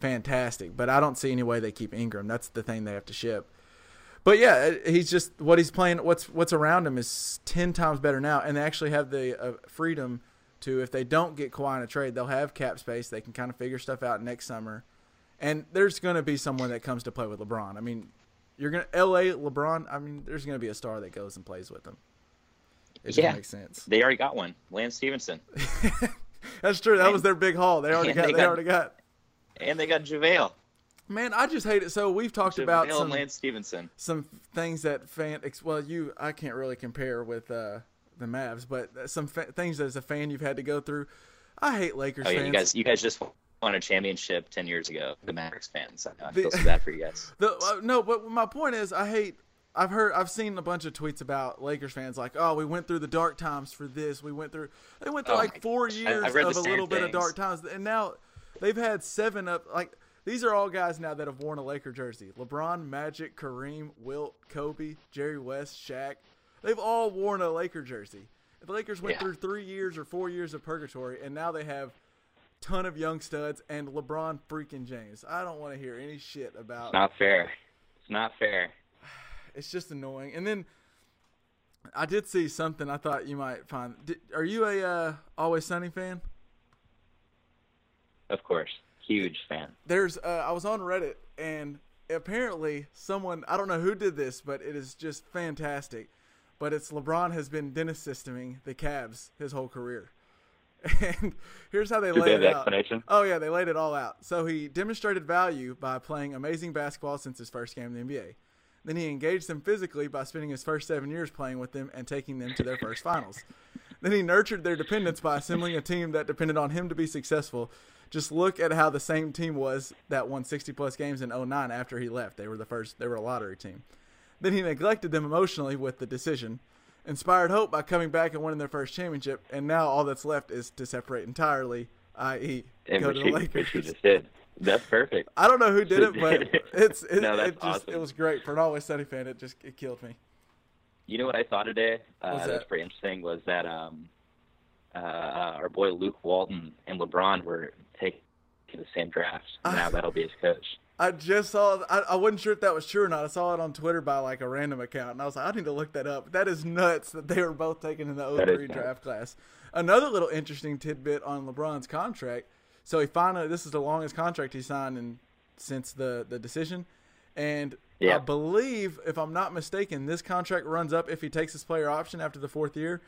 fantastic. But I don't see any way they keep Ingram. That's the thing they have to ship. But yeah, he's just what he's playing. What's what's around him is ten times better now, and they actually have the uh, freedom to if they don't get Kawhi in a trade, they'll have cap space. They can kind of figure stuff out next summer, and there's going to be someone that comes to play with LeBron. I mean, you're gonna L.A. LeBron. I mean, there's going to be a star that goes and plays with him. It Yeah. makes sense. They already got one, Lance Stephenson, *laughs* That's true. That was their big haul. They already *laughs* got. they They got- already got. and they got JaVale. Man, I just hate it. So we've talked about some and Lance Stephenson. some things that fan. Well, you I can't really compare with uh, the Mavs, but some fa- things that as a fan you've had to go through. I hate Lakers Oh yeah, fans. you guys, you guys just won a championship ten years ago. The Mavericks fans, I, I The- feel so bad for you guys. *laughs* The, uh, no, but my point is, I hate. I've heard, I've seen a bunch of tweets about Lakers fans like, "Oh, we went through the dark times for this. We went through, they went through Oh like four gosh. Years I've of a little bit of dark times, and now they've had seven of like these are all guys now that have worn a Laker jersey: LeBron, Magic, Kareem, Wilt, Kobe, Jerry West, Shaq. They've all worn a Laker jersey. The Lakers went Yeah. through three years or four years of purgatory, and now they have ton of young studs and LeBron freaking James. I don't want to hear any shit about It's not fair. It's not fair. *sighs* it's just annoying. And then I did see something I thought you might find. Did, are you a uh, Always Sunny fan? Of course, huge fan. There's uh, I was on Reddit and apparently someone I don't know who did this, but it is just fantastic. But it's LeBron has been dentist systeming the Cavs his whole career. *laughs* And here's how they Did laid they it out. Oh yeah, they laid it all out. So he demonstrated value by playing amazing basketball since his first game in the NBA. Then he engaged them physically by spending his first seven years playing with them and taking them to their first finals. *laughs* Then he nurtured their dependence by assembling a team that depended on him to be successful. Just look at how the same team was that won 60 plus games in 09 after he left. They were the first, they were a lottery team. Then he neglected them emotionally with the decision, inspired hope by coming back and winning their first championship, and now all that's left is to separate entirely, i.e., And go to he, the which Lakers. he just did. That's perfect. I don't know who did it, *laughs* but it's it, No, that's it just awesome. it was great for an Always Sunny fan. It just it killed me. You know what I saw today? Uh, What's that was pretty interesting. Was that um, uh, our boy Luke Walton and LeBron were taking the same draft. *sighs* Now that'll be his coach. I just saw. I, I wasn't sure if that was true or not. I saw it on Twitter by like a random account, and I was like, I need to look that up. That is nuts that they were both taken in the That is 03 draft class. Another little interesting tidbit on LeBron's contract. So he finally, this is the longest contract he signed in since the the decision, and I believe, if I'm not mistaken, this contract runs up if he takes his player option after the fourth year.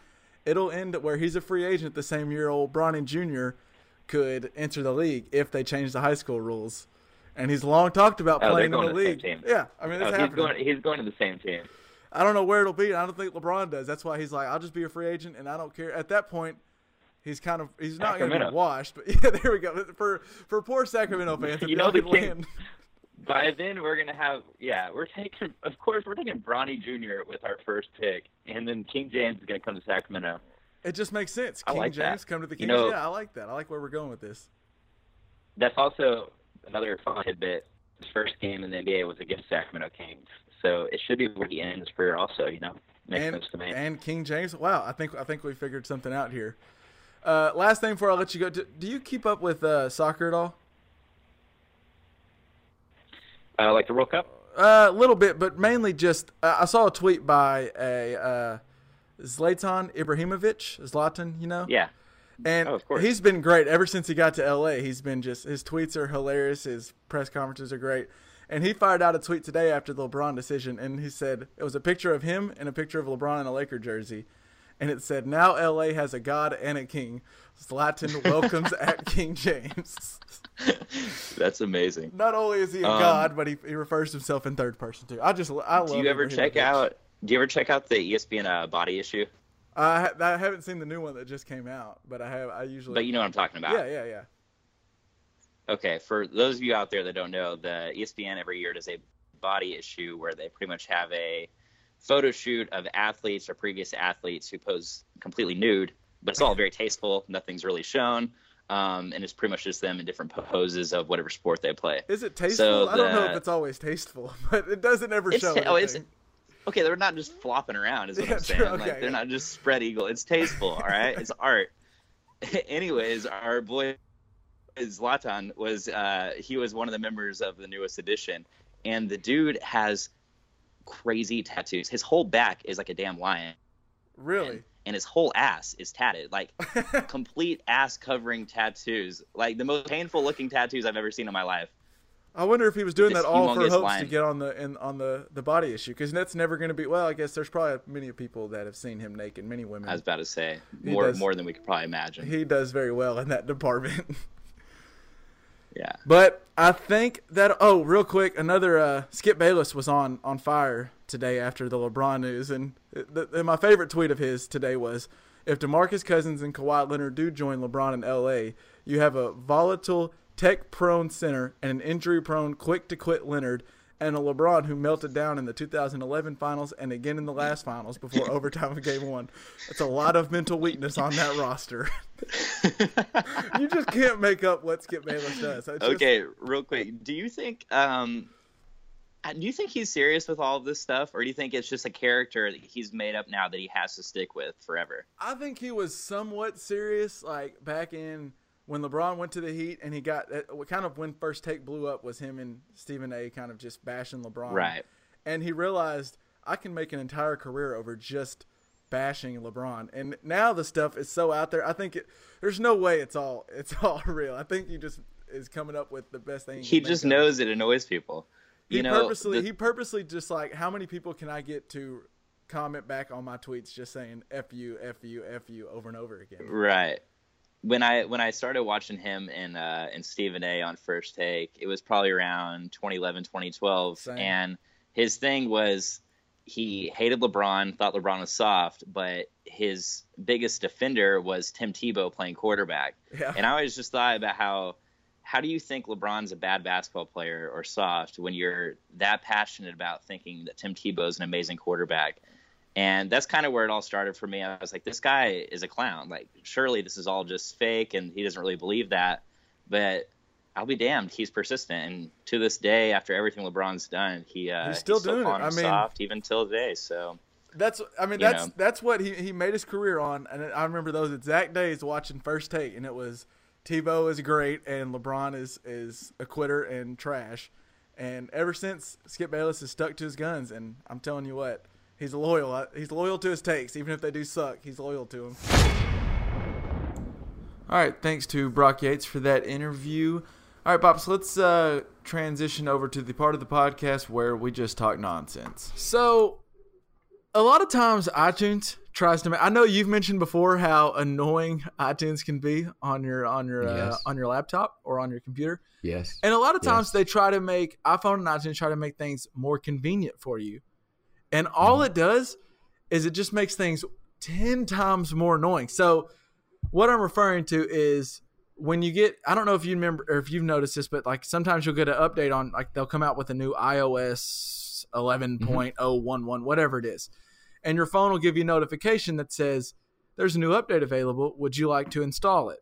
It'll end where he's a free agent the same year old Bronny Jr. could enter the league if they change the high school rules. And he's long talked about Oh, playing in the to the same league. team. Yeah, I mean, it's Oh, he's going. He's going to the same team. I don't know where it'll be. I don't think LeBron does. That's why he's like, I'll just be a free agent, and I don't care. At that point, he's kind of he's not going to be washed. But *laughs* yeah, there we go. For for poor Sacramento *laughs* fans, You know the land- By then, we're gonna have. Yeah, we're taking. Of course, we're taking Bronny Jr. with our first pick, and then King James is gonna come to Sacramento. it just makes sense. I King like that. James come to the You know- yeah, I like that. I like where we're going with this. That's also another fun tidbit. His first game in the NBA was against Sacramento Kings, so it should be where he ends his career. Also, you know, makes and sense to me. and King James. Wow, I think I think we figured something out here. Uh, last thing before I let you go, do, do you keep up with uh, soccer at all? uh, like the World Cup. Uh, a little bit, but mainly just uh, I saw a tweet by a uh, Zlatan Ibrahimovic, Zlatan, you know. Yeah, And Oh, of course. he's been great ever since he got to LA. He's been just his tweets are hilarious. His press conferences are great. And he fired out a tweet today after the LeBron decision, and he said it was a picture of him and a picture of LeBron in a Laker jersey, and it said, "Now LA has a god and a king. Zlatan *laughs* welcomes at King James." *laughs* that's amazing. Not only is he a Um, god, but he, he refers to himself in third person too. I just I love. Do you ever check out? Do you ever check out the ESPN uh, body issue? I, I haven't seen the new one that just came out, but I have. I usually. But you know what I'm talking about. Yeah, yeah, yeah. Okay, for those of you out there that don't know, the ESPN every year does a body issue where they pretty much have a photo shoot of athletes or previous athletes who pose completely nude, but it's all very tasteful. Nothing's really shown, um, and it's pretty much just them in different poses of whatever sport they play. Is it tasteful? So I don't know if it's always tasteful, *laughs* but it doesn't ever show. oh, it's. Okay. They're not just flopping around, is what Yeah, I'm saying. true, like okay, they're yeah. not just spread eagle. It's tasteful, all right. It's *laughs* art. *laughs* Anyways, our boy Zlatan was uh, he was one of the members of the newest edition, and the dude has crazy tattoos. His whole back is like a damn lion, really. and his whole ass is tatted, like *laughs* complete ass covering tattoos, like the most painful looking tattoos I've ever seen in my life. I wonder if he was doing that all for hopes to get on the in, on the the body issue because that's never going to be. Well, I guess there's probably many people that have seen him naked. Many women. I was about to say He more does- more than we could probably imagine. he does very well in that *laughs* department. yeah. But I think that oh, real quick, another uh, Skip Bayless was on on fire today after the LeBron news, and my favorite tweet of his today was, "If DeMarcus Cousins and Kawhi Leonard do join LeBron in L.A., you have a volatile tech prone center, and an injury prone, quick to quit Leonard, and a LeBron who melted down in the 2011 finals and again in the last finals before *laughs* overtime of game one. That's a lot of mental weakness on that roster. *laughs* you just can't make up what Skip Bayless does. Just- Okay, real quick. Do you think um uh, do you think he's serious with all of this stuff or do you think it's just a character that he's made up now that he has to stick with forever? I think he was somewhat serious, like back in when LeBron went to the Heat, and he got uh, what kind of when first take blew up was him and Stephen A. kind of just bashing LeBron, Right. And he realized I can make an entire career over just bashing LeBron, and now the stuff is so out there. I think it, there's no way it's all *laughs* it's all real. I think he just is coming up with the best thing. He can just make of it. knows it annoys people. He know, purposely the- he purposely just like how many people can I get to comment back on my tweets just saying "f you, f you, f you" over and over again. Right. When I when I started watching him and uh, and Stephen A. on First Take, it was probably around 2011, 2012, Same. and his thing was he hated LeBron, thought LeBron was soft, but his biggest defender was Tim Tebow playing quarterback. Yeah. And I always just thought about how how do you think LeBron's a bad basketball player or soft when you're that passionate about thinking that Tim Tebow is an amazing quarterback? And that's kind of where it all started for me. I was like, this guy is a clown. Like, surely this is all just fake, and he doesn't really believe that. But I'll be damned, he's persistent. And to this day, after everything LeBron's done, he uh, He's still doing it. I mean- soft even till today. So That's I mean that's know. that's what he, he made his career on, and I remember those exact days watching First Take, and it was Tebow is great and LeBron is is a quitter and trash, and ever since Skip Bayless has stuck to his guns, and I'm telling you what, he's loyal. He's loyal to his takes, even if they do suck. He's loyal to them. All right, thanks to Brock Yates for that interview. All right, Pops, let's uh, transition over to the part of the podcast where we just talk nonsense. So, a lot of times iTunes tries to. Ma- I know you've mentioned before how annoying iTunes can be on your on your uh, on your laptop or on your computer, Yes. and a lot of times Yes. they try to make iPhone and iTunes try to make things more convenient for you, and all mm-hmm. it does is it just makes things ten times more annoying. So, what I'm referring to is when you get I don't know if you remember or if you've noticed this, but like sometimes you'll get an update on like they'll come out with a new iOS 11.011, mm-hmm. whatever it is. And your phone will give you a notification that says there's a new update available. Would you like to install it?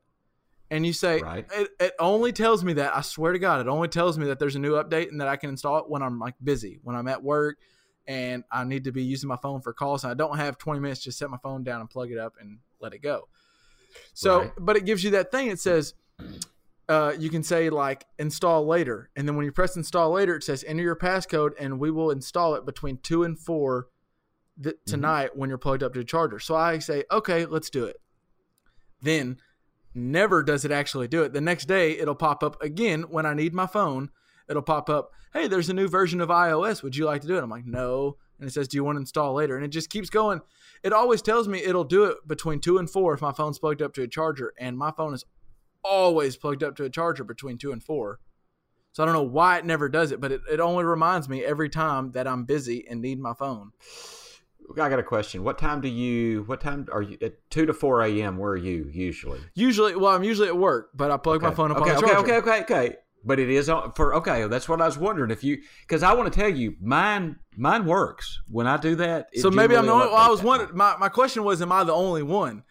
And you say, Right. it, it only tells me that. I swear to God, it only tells me that there's a new update and that I can install it when I'm like busy, when I'm at work and I need to be using my phone for calls and I don't have 20 minutes to set my phone down and plug it up and let it go. So, Right. but it gives you that thing. It says, uh, you can say like install later. And then when you press install later, it says enter your passcode and we will install it between two and four th- tonight when you're plugged up to the charger. So I say, okay, let's do it. Then never does it actually do it. The next day, it'll pop up again when I need my phone. It'll pop up, hey, there's a new version of iOS. Would you like to do it? I'm like, no. And it says, do you want to install later? And it just keeps going. It always tells me it'll do it between two and four if my phone's plugged up to a charger. And my phone is always plugged up to a charger between two and four. So I don't know why it never does it, but it, it only reminds me every time that I'm busy and need my phone. I got a question. What time do you? What time are you? At two to four a.m. Where are you usually? Usually, well, I'm usually at work, but I plug my phone up okay, on the okay, charger. okay, okay, okay. But it is for okay. That's what I was wondering if you because I want to tell you mine mine works when I do that. So maybe I'm the only. Well, I was wondering. My, my question was, am I the only one?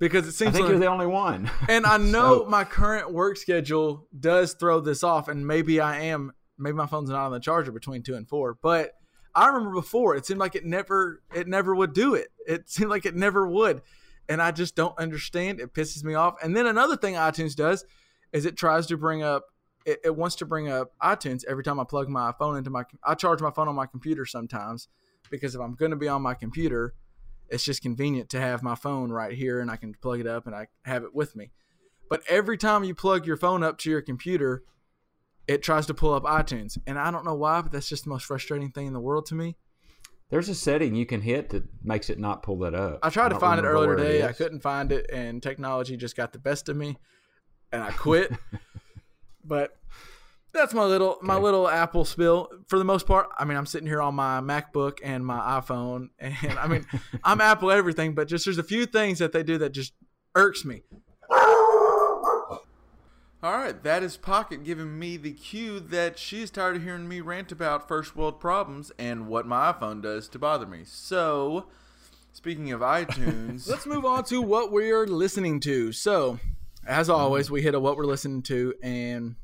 Because it I seems think like, you're the only one. *laughs* and I know So- my current work schedule does throw this off, and maybe I am. Maybe my phone's not on the charger between two and four, but I remember before it seemed like it never it never would do it. It *laughs* seemed like it never would, and I just don't understand. It pisses me off. And then another thing iTunes does is it tries to bring up. It, it wants to bring up iTunes every time I plug my phone into my. I charge my phone on my computer sometimes because if I'm going to be on my computer, it's just convenient to have my phone right here and I can plug it up and I have it with me. But every time you plug your phone up to your computer, it tries to pull up iTunes. And I don't know why, but that's just the most frustrating thing in the world to me. There's a setting you can hit that makes it not pull that up. I tried to find it earlier today. I couldn't find it, and technology just got the best of me, and I quit. *laughs* but that's my little my little Apple spill. For the most part, I mean, I'm sitting here on my MacBook and my iPhone, *laughs* and I mean, I'm Apple everything, but just there's a few things that they do that just irks me. All right, that is Pocket giving me the cue that she's tired of hearing me rant about first world problems and what my iPhone does to bother me. So, speaking of *laughs* iTunes, Let's move on to what we're listening to. So, as mm-hmm. always, we hit a what we're listening to, and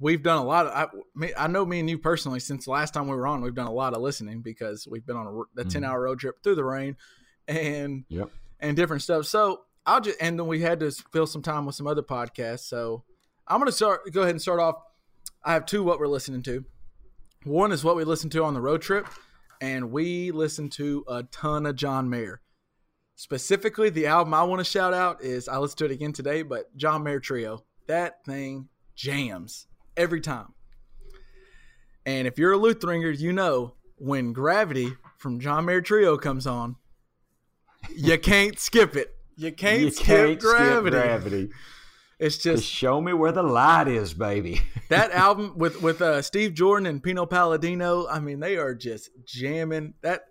we've done a lot of. I, I know me and you personally since last time we were on, we've done a lot of listening because we've been on a, a mm-hmm. ten hour road trip through the rain, and Yep. and different stuff. So I'll just and then we had to fill some time with some other podcasts. So I'm gonna start. Go ahead and start off. I have two what we're listening to. One is what we listened to on the road trip, and we listened to a ton of John Mayer. Specifically, the album I want to shout out is I listened to it again today, but John Mayer Trio. That thing jams every time. And if you're a Lutheraner, you know when Gravity from John Mayer Trio comes on, you can't skip it. You can't, you skip, can't gravity. skip gravity. It's Just just show me where the light is, baby. *laughs* that album with with uh, Steve Jordan and Pino Palladino. I mean, they are just jamming. That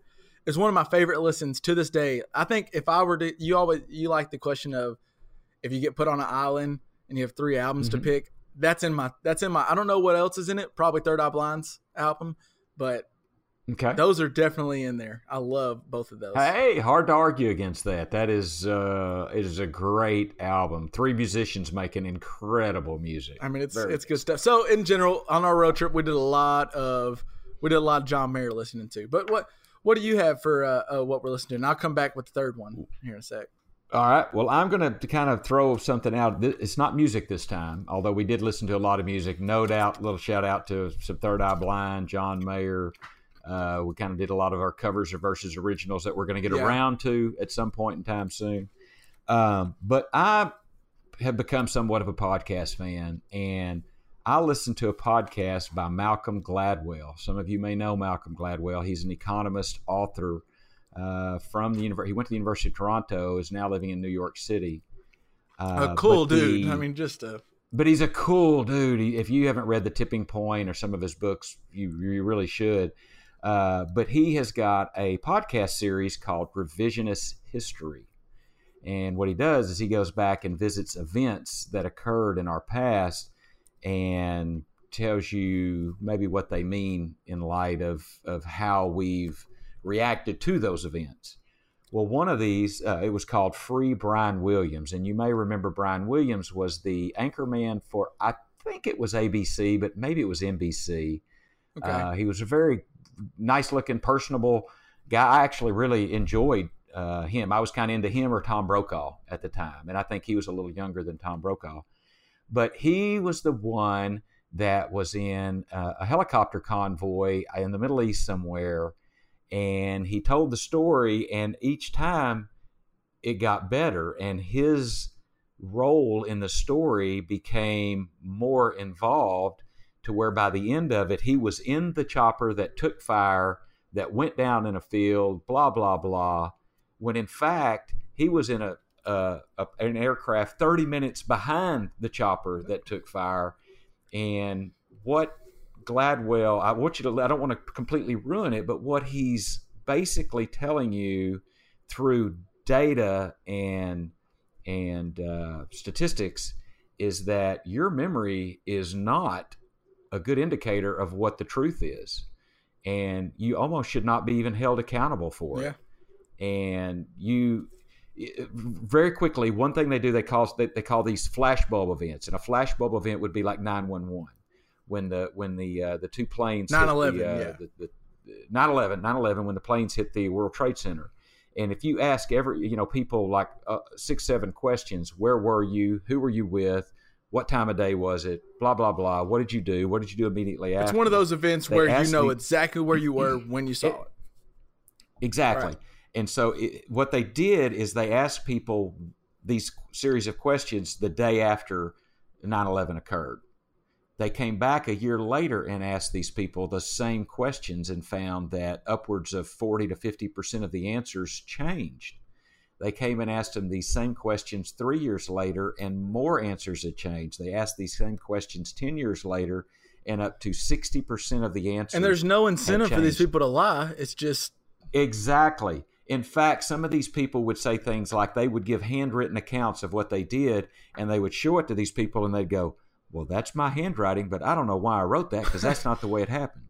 is one of my favorite listens to this day. I think if I were to, you always you like the question of if you get put on an island and you have three albums to pick. That's in my that's in my. I don't know what else is in it. Probably Third Eye Blind's album, but Okay. those are definitely in there. I love both of those. Hey, hard to argue against that. That is uh it is a great album. Three musicians making incredible music. I mean, it's Very it's good stuff. So in general, on our road trip, we did a lot of we did a lot of John Mayer listening to. But what what do you have for uh, uh, what we're listening to? And I'll come back with the third one here in a sec. All right. Well, I'm going to kind of throw something out. It's not music this time, although we did listen to a lot of music. No doubt, little shout out to some Third Eye Blind, John Mayer. Uh, we kind of did a lot of our covers or versus originals that we're going to get Yeah. around to at some point in time soon. Um, but I have become somewhat of a podcast fan, and I listened to a podcast by Malcolm Gladwell. Some of you may know Malcolm Gladwell. He's an economist, author uh, from the university. He went to the University of Toronto. Is now living in New York City. Uh, a cool dude. the- I mean, just a but he's a cool dude. He, if you haven't read The Tipping Point or some of his books, you, you really should. Uh, but he has got a podcast series called Revisionist History. And what he does is he goes back and visits events that occurred in our past and tells you maybe what they mean in light of, of how we've reacted to those events. Well, one of these, uh, it was called Free Brian Williams. And you may remember Brian Williams was the anchorman for, I think it was ABC, but maybe it was NBC. okay. Uh, he was a very nice looking, personable guy. I actually really enjoyed uh, him. I was kind of into him or Tom Brokaw at the time. And I think he was a little younger than Tom Brokaw. But he was the one that was in a helicopter convoy in the Middle East somewhere. And he told the story, and each time it got better. And his role in the story became more involved to where by the end of it, he was in the chopper that took fire, that went down in a field, blah, blah, blah. When in fact, he was in a, a, a an aircraft 30 minutes behind the chopper that took fire. And what Gladwell, I want you to, I don't want to completely ruin it, but what he's basically telling you through data and and uh, statistics is that your memory is not a good indicator of what the truth is, and you almost should not be even held accountable for it. And you very quickly, one thing they do they call they, they call these flashbulb events, and a flashbulb event would be like nine one one when the when the uh, the two planes hit 9/11, the, uh, yeah. the, the 9/11 9/11 when the planes hit the World Trade Center. And if you ask every, you know, people like uh, six, seven questions, where were you? Who were you with? What time of day was it? Blah blah blah. What did you do? What did you do immediately after? It's one of those events They where you know me- exactly where you were when you saw It- it. Exactly. Right. And so it, what they did is they asked people these series of questions the day after 9/11 occurred. They came back a year later and asked these people the same questions and found that upwards of 40 to 50% of the answers changed. They came and asked them these same questions 3 years later and more answers had changed. They asked these same questions 10 years later and up to 60% of the answers And there's no incentive for these people to lie. It's just Exactly. In fact, some of these people would say things like they would give handwritten accounts of what they did, and they would show it to these people, and they'd go, "Well, that's my handwriting, but I don't know why I wrote that because that's not the way it happened."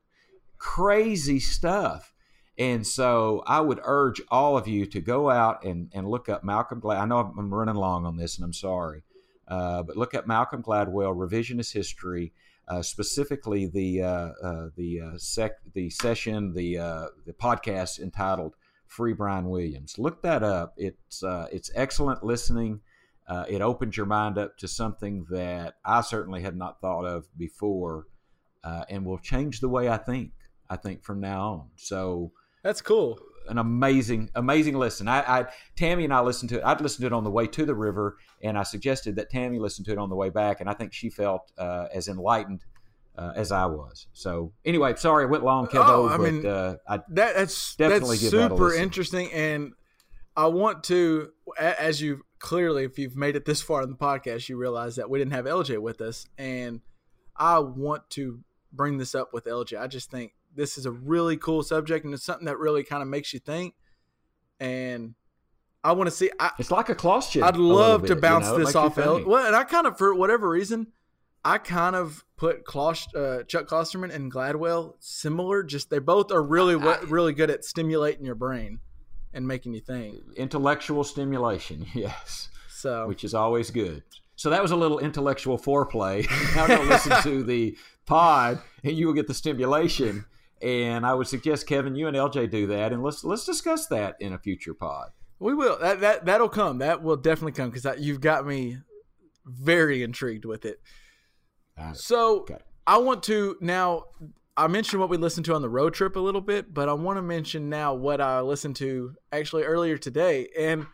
Crazy stuff. And so I would urge all of you to go out and, and look up Malcolm Glad. I know I'm running long on this, and I'm sorry, uh, but look up Malcolm Gladwell revisionist history, uh, specifically the uh, uh the uh, sec the session the uh, the podcast entitled "Free Brian Williams." Look that up. It's uh, it's excellent listening. Uh, it opens your mind up to something that I certainly had not thought of before, uh, and will change the way I think. I think from now on. So that's cool. An amazing, amazing listen. I, I Tammy and I listened to it. I'd listened to it on the way to the river, and I suggested that Tammy listen to it on the way back, and I think she felt uh, as enlightened uh, as I was. So anyway, sorry I went long, Kevo, oh, I mean, but uh, I that, that's definitely that's super interesting, and I want to, as you clearly, if you've made it this far in the podcast, you realize that we didn't have LJ with us, and I want to bring this up with LJ. I just think this is a really cool subject and it's something that really kind of makes you think. And I want to see. I, it's like a cloth I'd love to bounce you know? this off. El- well, and I kind of, for whatever reason, I kind of put Klost, uh, Chuck Klosterman and Gladwell similar. Just they both are really, I, really good at stimulating your brain and making you think. Intellectual stimulation, *laughs* yes. So, which is always good. So that was a little intellectual foreplay. *laughs* now go listen to the pod, and you will get the stimulation and I would suggest Kevin, you and LJ do that, and let's let's discuss that in a future pod. We will. That that that'll come. That will definitely come because you've got me very intrigued with it. So okay. I want to now. I mentioned what we listened to on the road trip a little bit, but I want to mention now what I listened to actually earlier today, and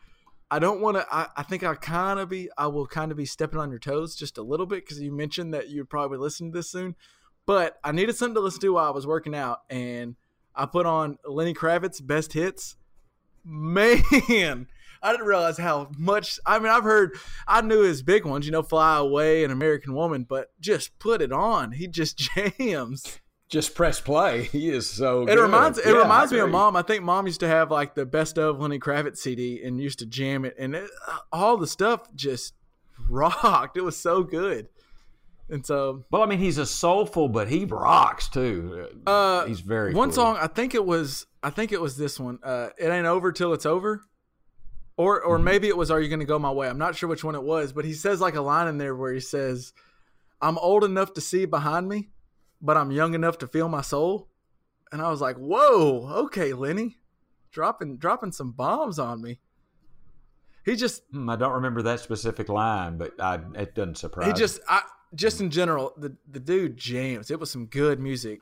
I don't want to. I, I think I kind of be. I will kind of be stepping on your toes just a little bit because you mentioned that you'd probably listen to this soon. But I needed something to listen to while I was working out, and I put on Lenny Kravitz best hits. Man, I didn't realize how much. I mean, I've heard, I knew his big ones, you know, Fly Away and American Woman, but just put it on. He just *laughs* jams. Just press play. *laughs* He is so. It reminds it yeah, reminds me of mom. I think mom used to have like the best of Lenny Kravitz CD and used to jam it, and it, all the stuff just rocked. It was so good. And so, well, I mean, he's a soulful, but he rocks too. Uh, he's very one cool. song. I think it was. I think it was this one. Uh, it ain't over till it's over, or or mm-hmm. maybe it was. Are you going to go my way? I'm not sure which one it was, but he says like a line in there where he says, "I'm old enough to see behind me, but I'm young enough to feel my soul." And I was like, "Whoa, okay, Lenny, dropping dropping some bombs on me." He just. Hmm, I don't remember that specific line, but I, it doesn't surprise. He just. I, just in general, the the dude jams. It was some good music.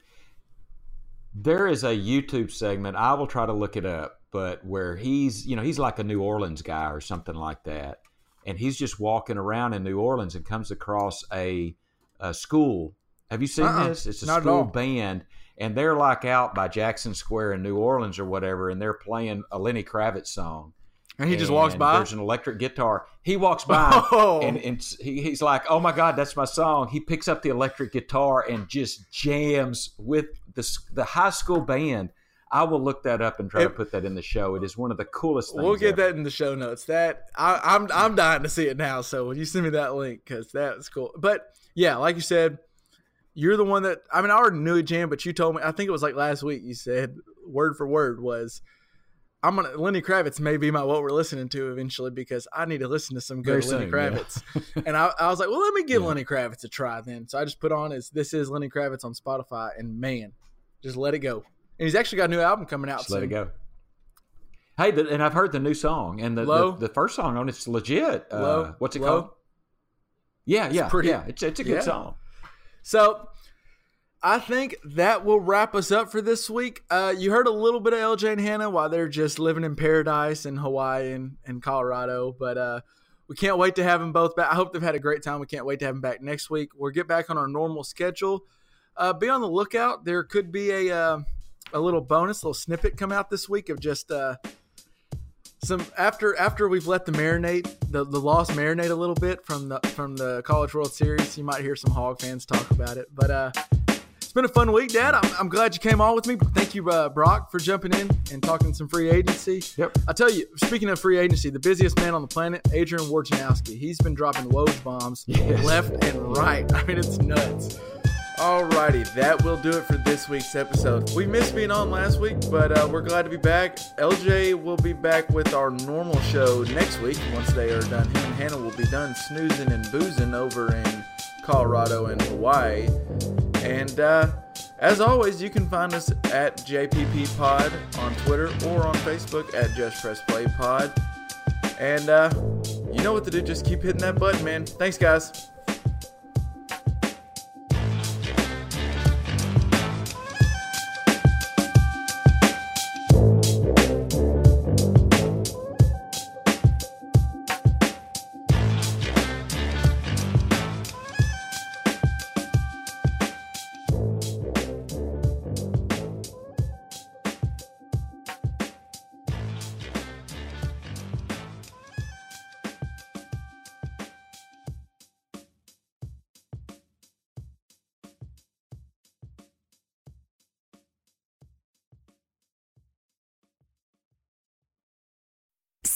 There is a YouTube segment. I will try to look it up, but where he's you know he's like a New Orleans guy or something like that, and he's just walking around in New Orleans and comes across a, a school. Have you seen uh-uh, this? It's a school band, and they're like out by Jackson Square in New Orleans or whatever, and they're playing a Lenny Kravitz song and he just walks by. There's an electric guitar. He walks by, *laughs* oh. and, and he, he's like, "Oh my God, that's my song." He picks up the electric guitar and just jams with the the high school band. I will look that up and try it, to put that in the show. It is one of the coolest things. We'll get ever. that in the show notes. That I, I'm I'm dying to see it now. So when you send me that link, because that's cool. But yeah, like you said, you're the one that I mean I already knew it, Jam, but you told me I think it was like last week. You said word for word was I'm gonna Lenny Kravitz may be my what we're listening to eventually because I need to listen to some good Lenny Kravitz. Yeah. and I, I, was like, well, let me give yeah. Lenny Kravitz a try then. So I just put on his "This Is Lenny Kravitz" on Spotify, and man, just let it go. And he's actually got a new album coming out. Just soon. let it go. Hey, the, and I've heard the new song, and the the, the, first song on it's legit. Uh, what's it Low? called? Yeah, yeah, it's pretty, yeah. It's it's a good yeah. song. So I think that will wrap us up for this week. Uh, you heard a little bit of LJ and Hannah while they're just living in paradise in Hawaii and, and Colorado, but uh, we can't wait to have them both back. I hope they've had a great time. We can't wait to have them back next week. We'll get back on our normal schedule. Uh, be on the lookout. There could be a uh, a little bonus, a little snippet come out this week of just uh, some after after we've let the marinate the, the loss marinate a little bit from the from the College World Series. You might hear some Hog fans talk about it, but uh, it's been a fun week, Dad. I'm, I'm glad you came on with me. Thank you, uh, Brock, for jumping in and talking some free agency. Yep. I tell you, speaking of free agency, the busiest man on the planet, Adrian Wojnarowski. He's been dropping Woj bombs Yes. left and right. I mean, it's nuts. Alrighty, that will do it for this week's episode. We missed being on last week, but uh, we're glad to be back. LJ will be back with our normal show next week once they are done. Him and Hannah will be done snoozing and boozing over in Colorado and Hawaii. And uh, as always, you can find us at JPP Pod on Twitter or on Facebook at Just Press Play Pod. And uh, you know what to do. Just keep hitting that button, man. Thanks, guys.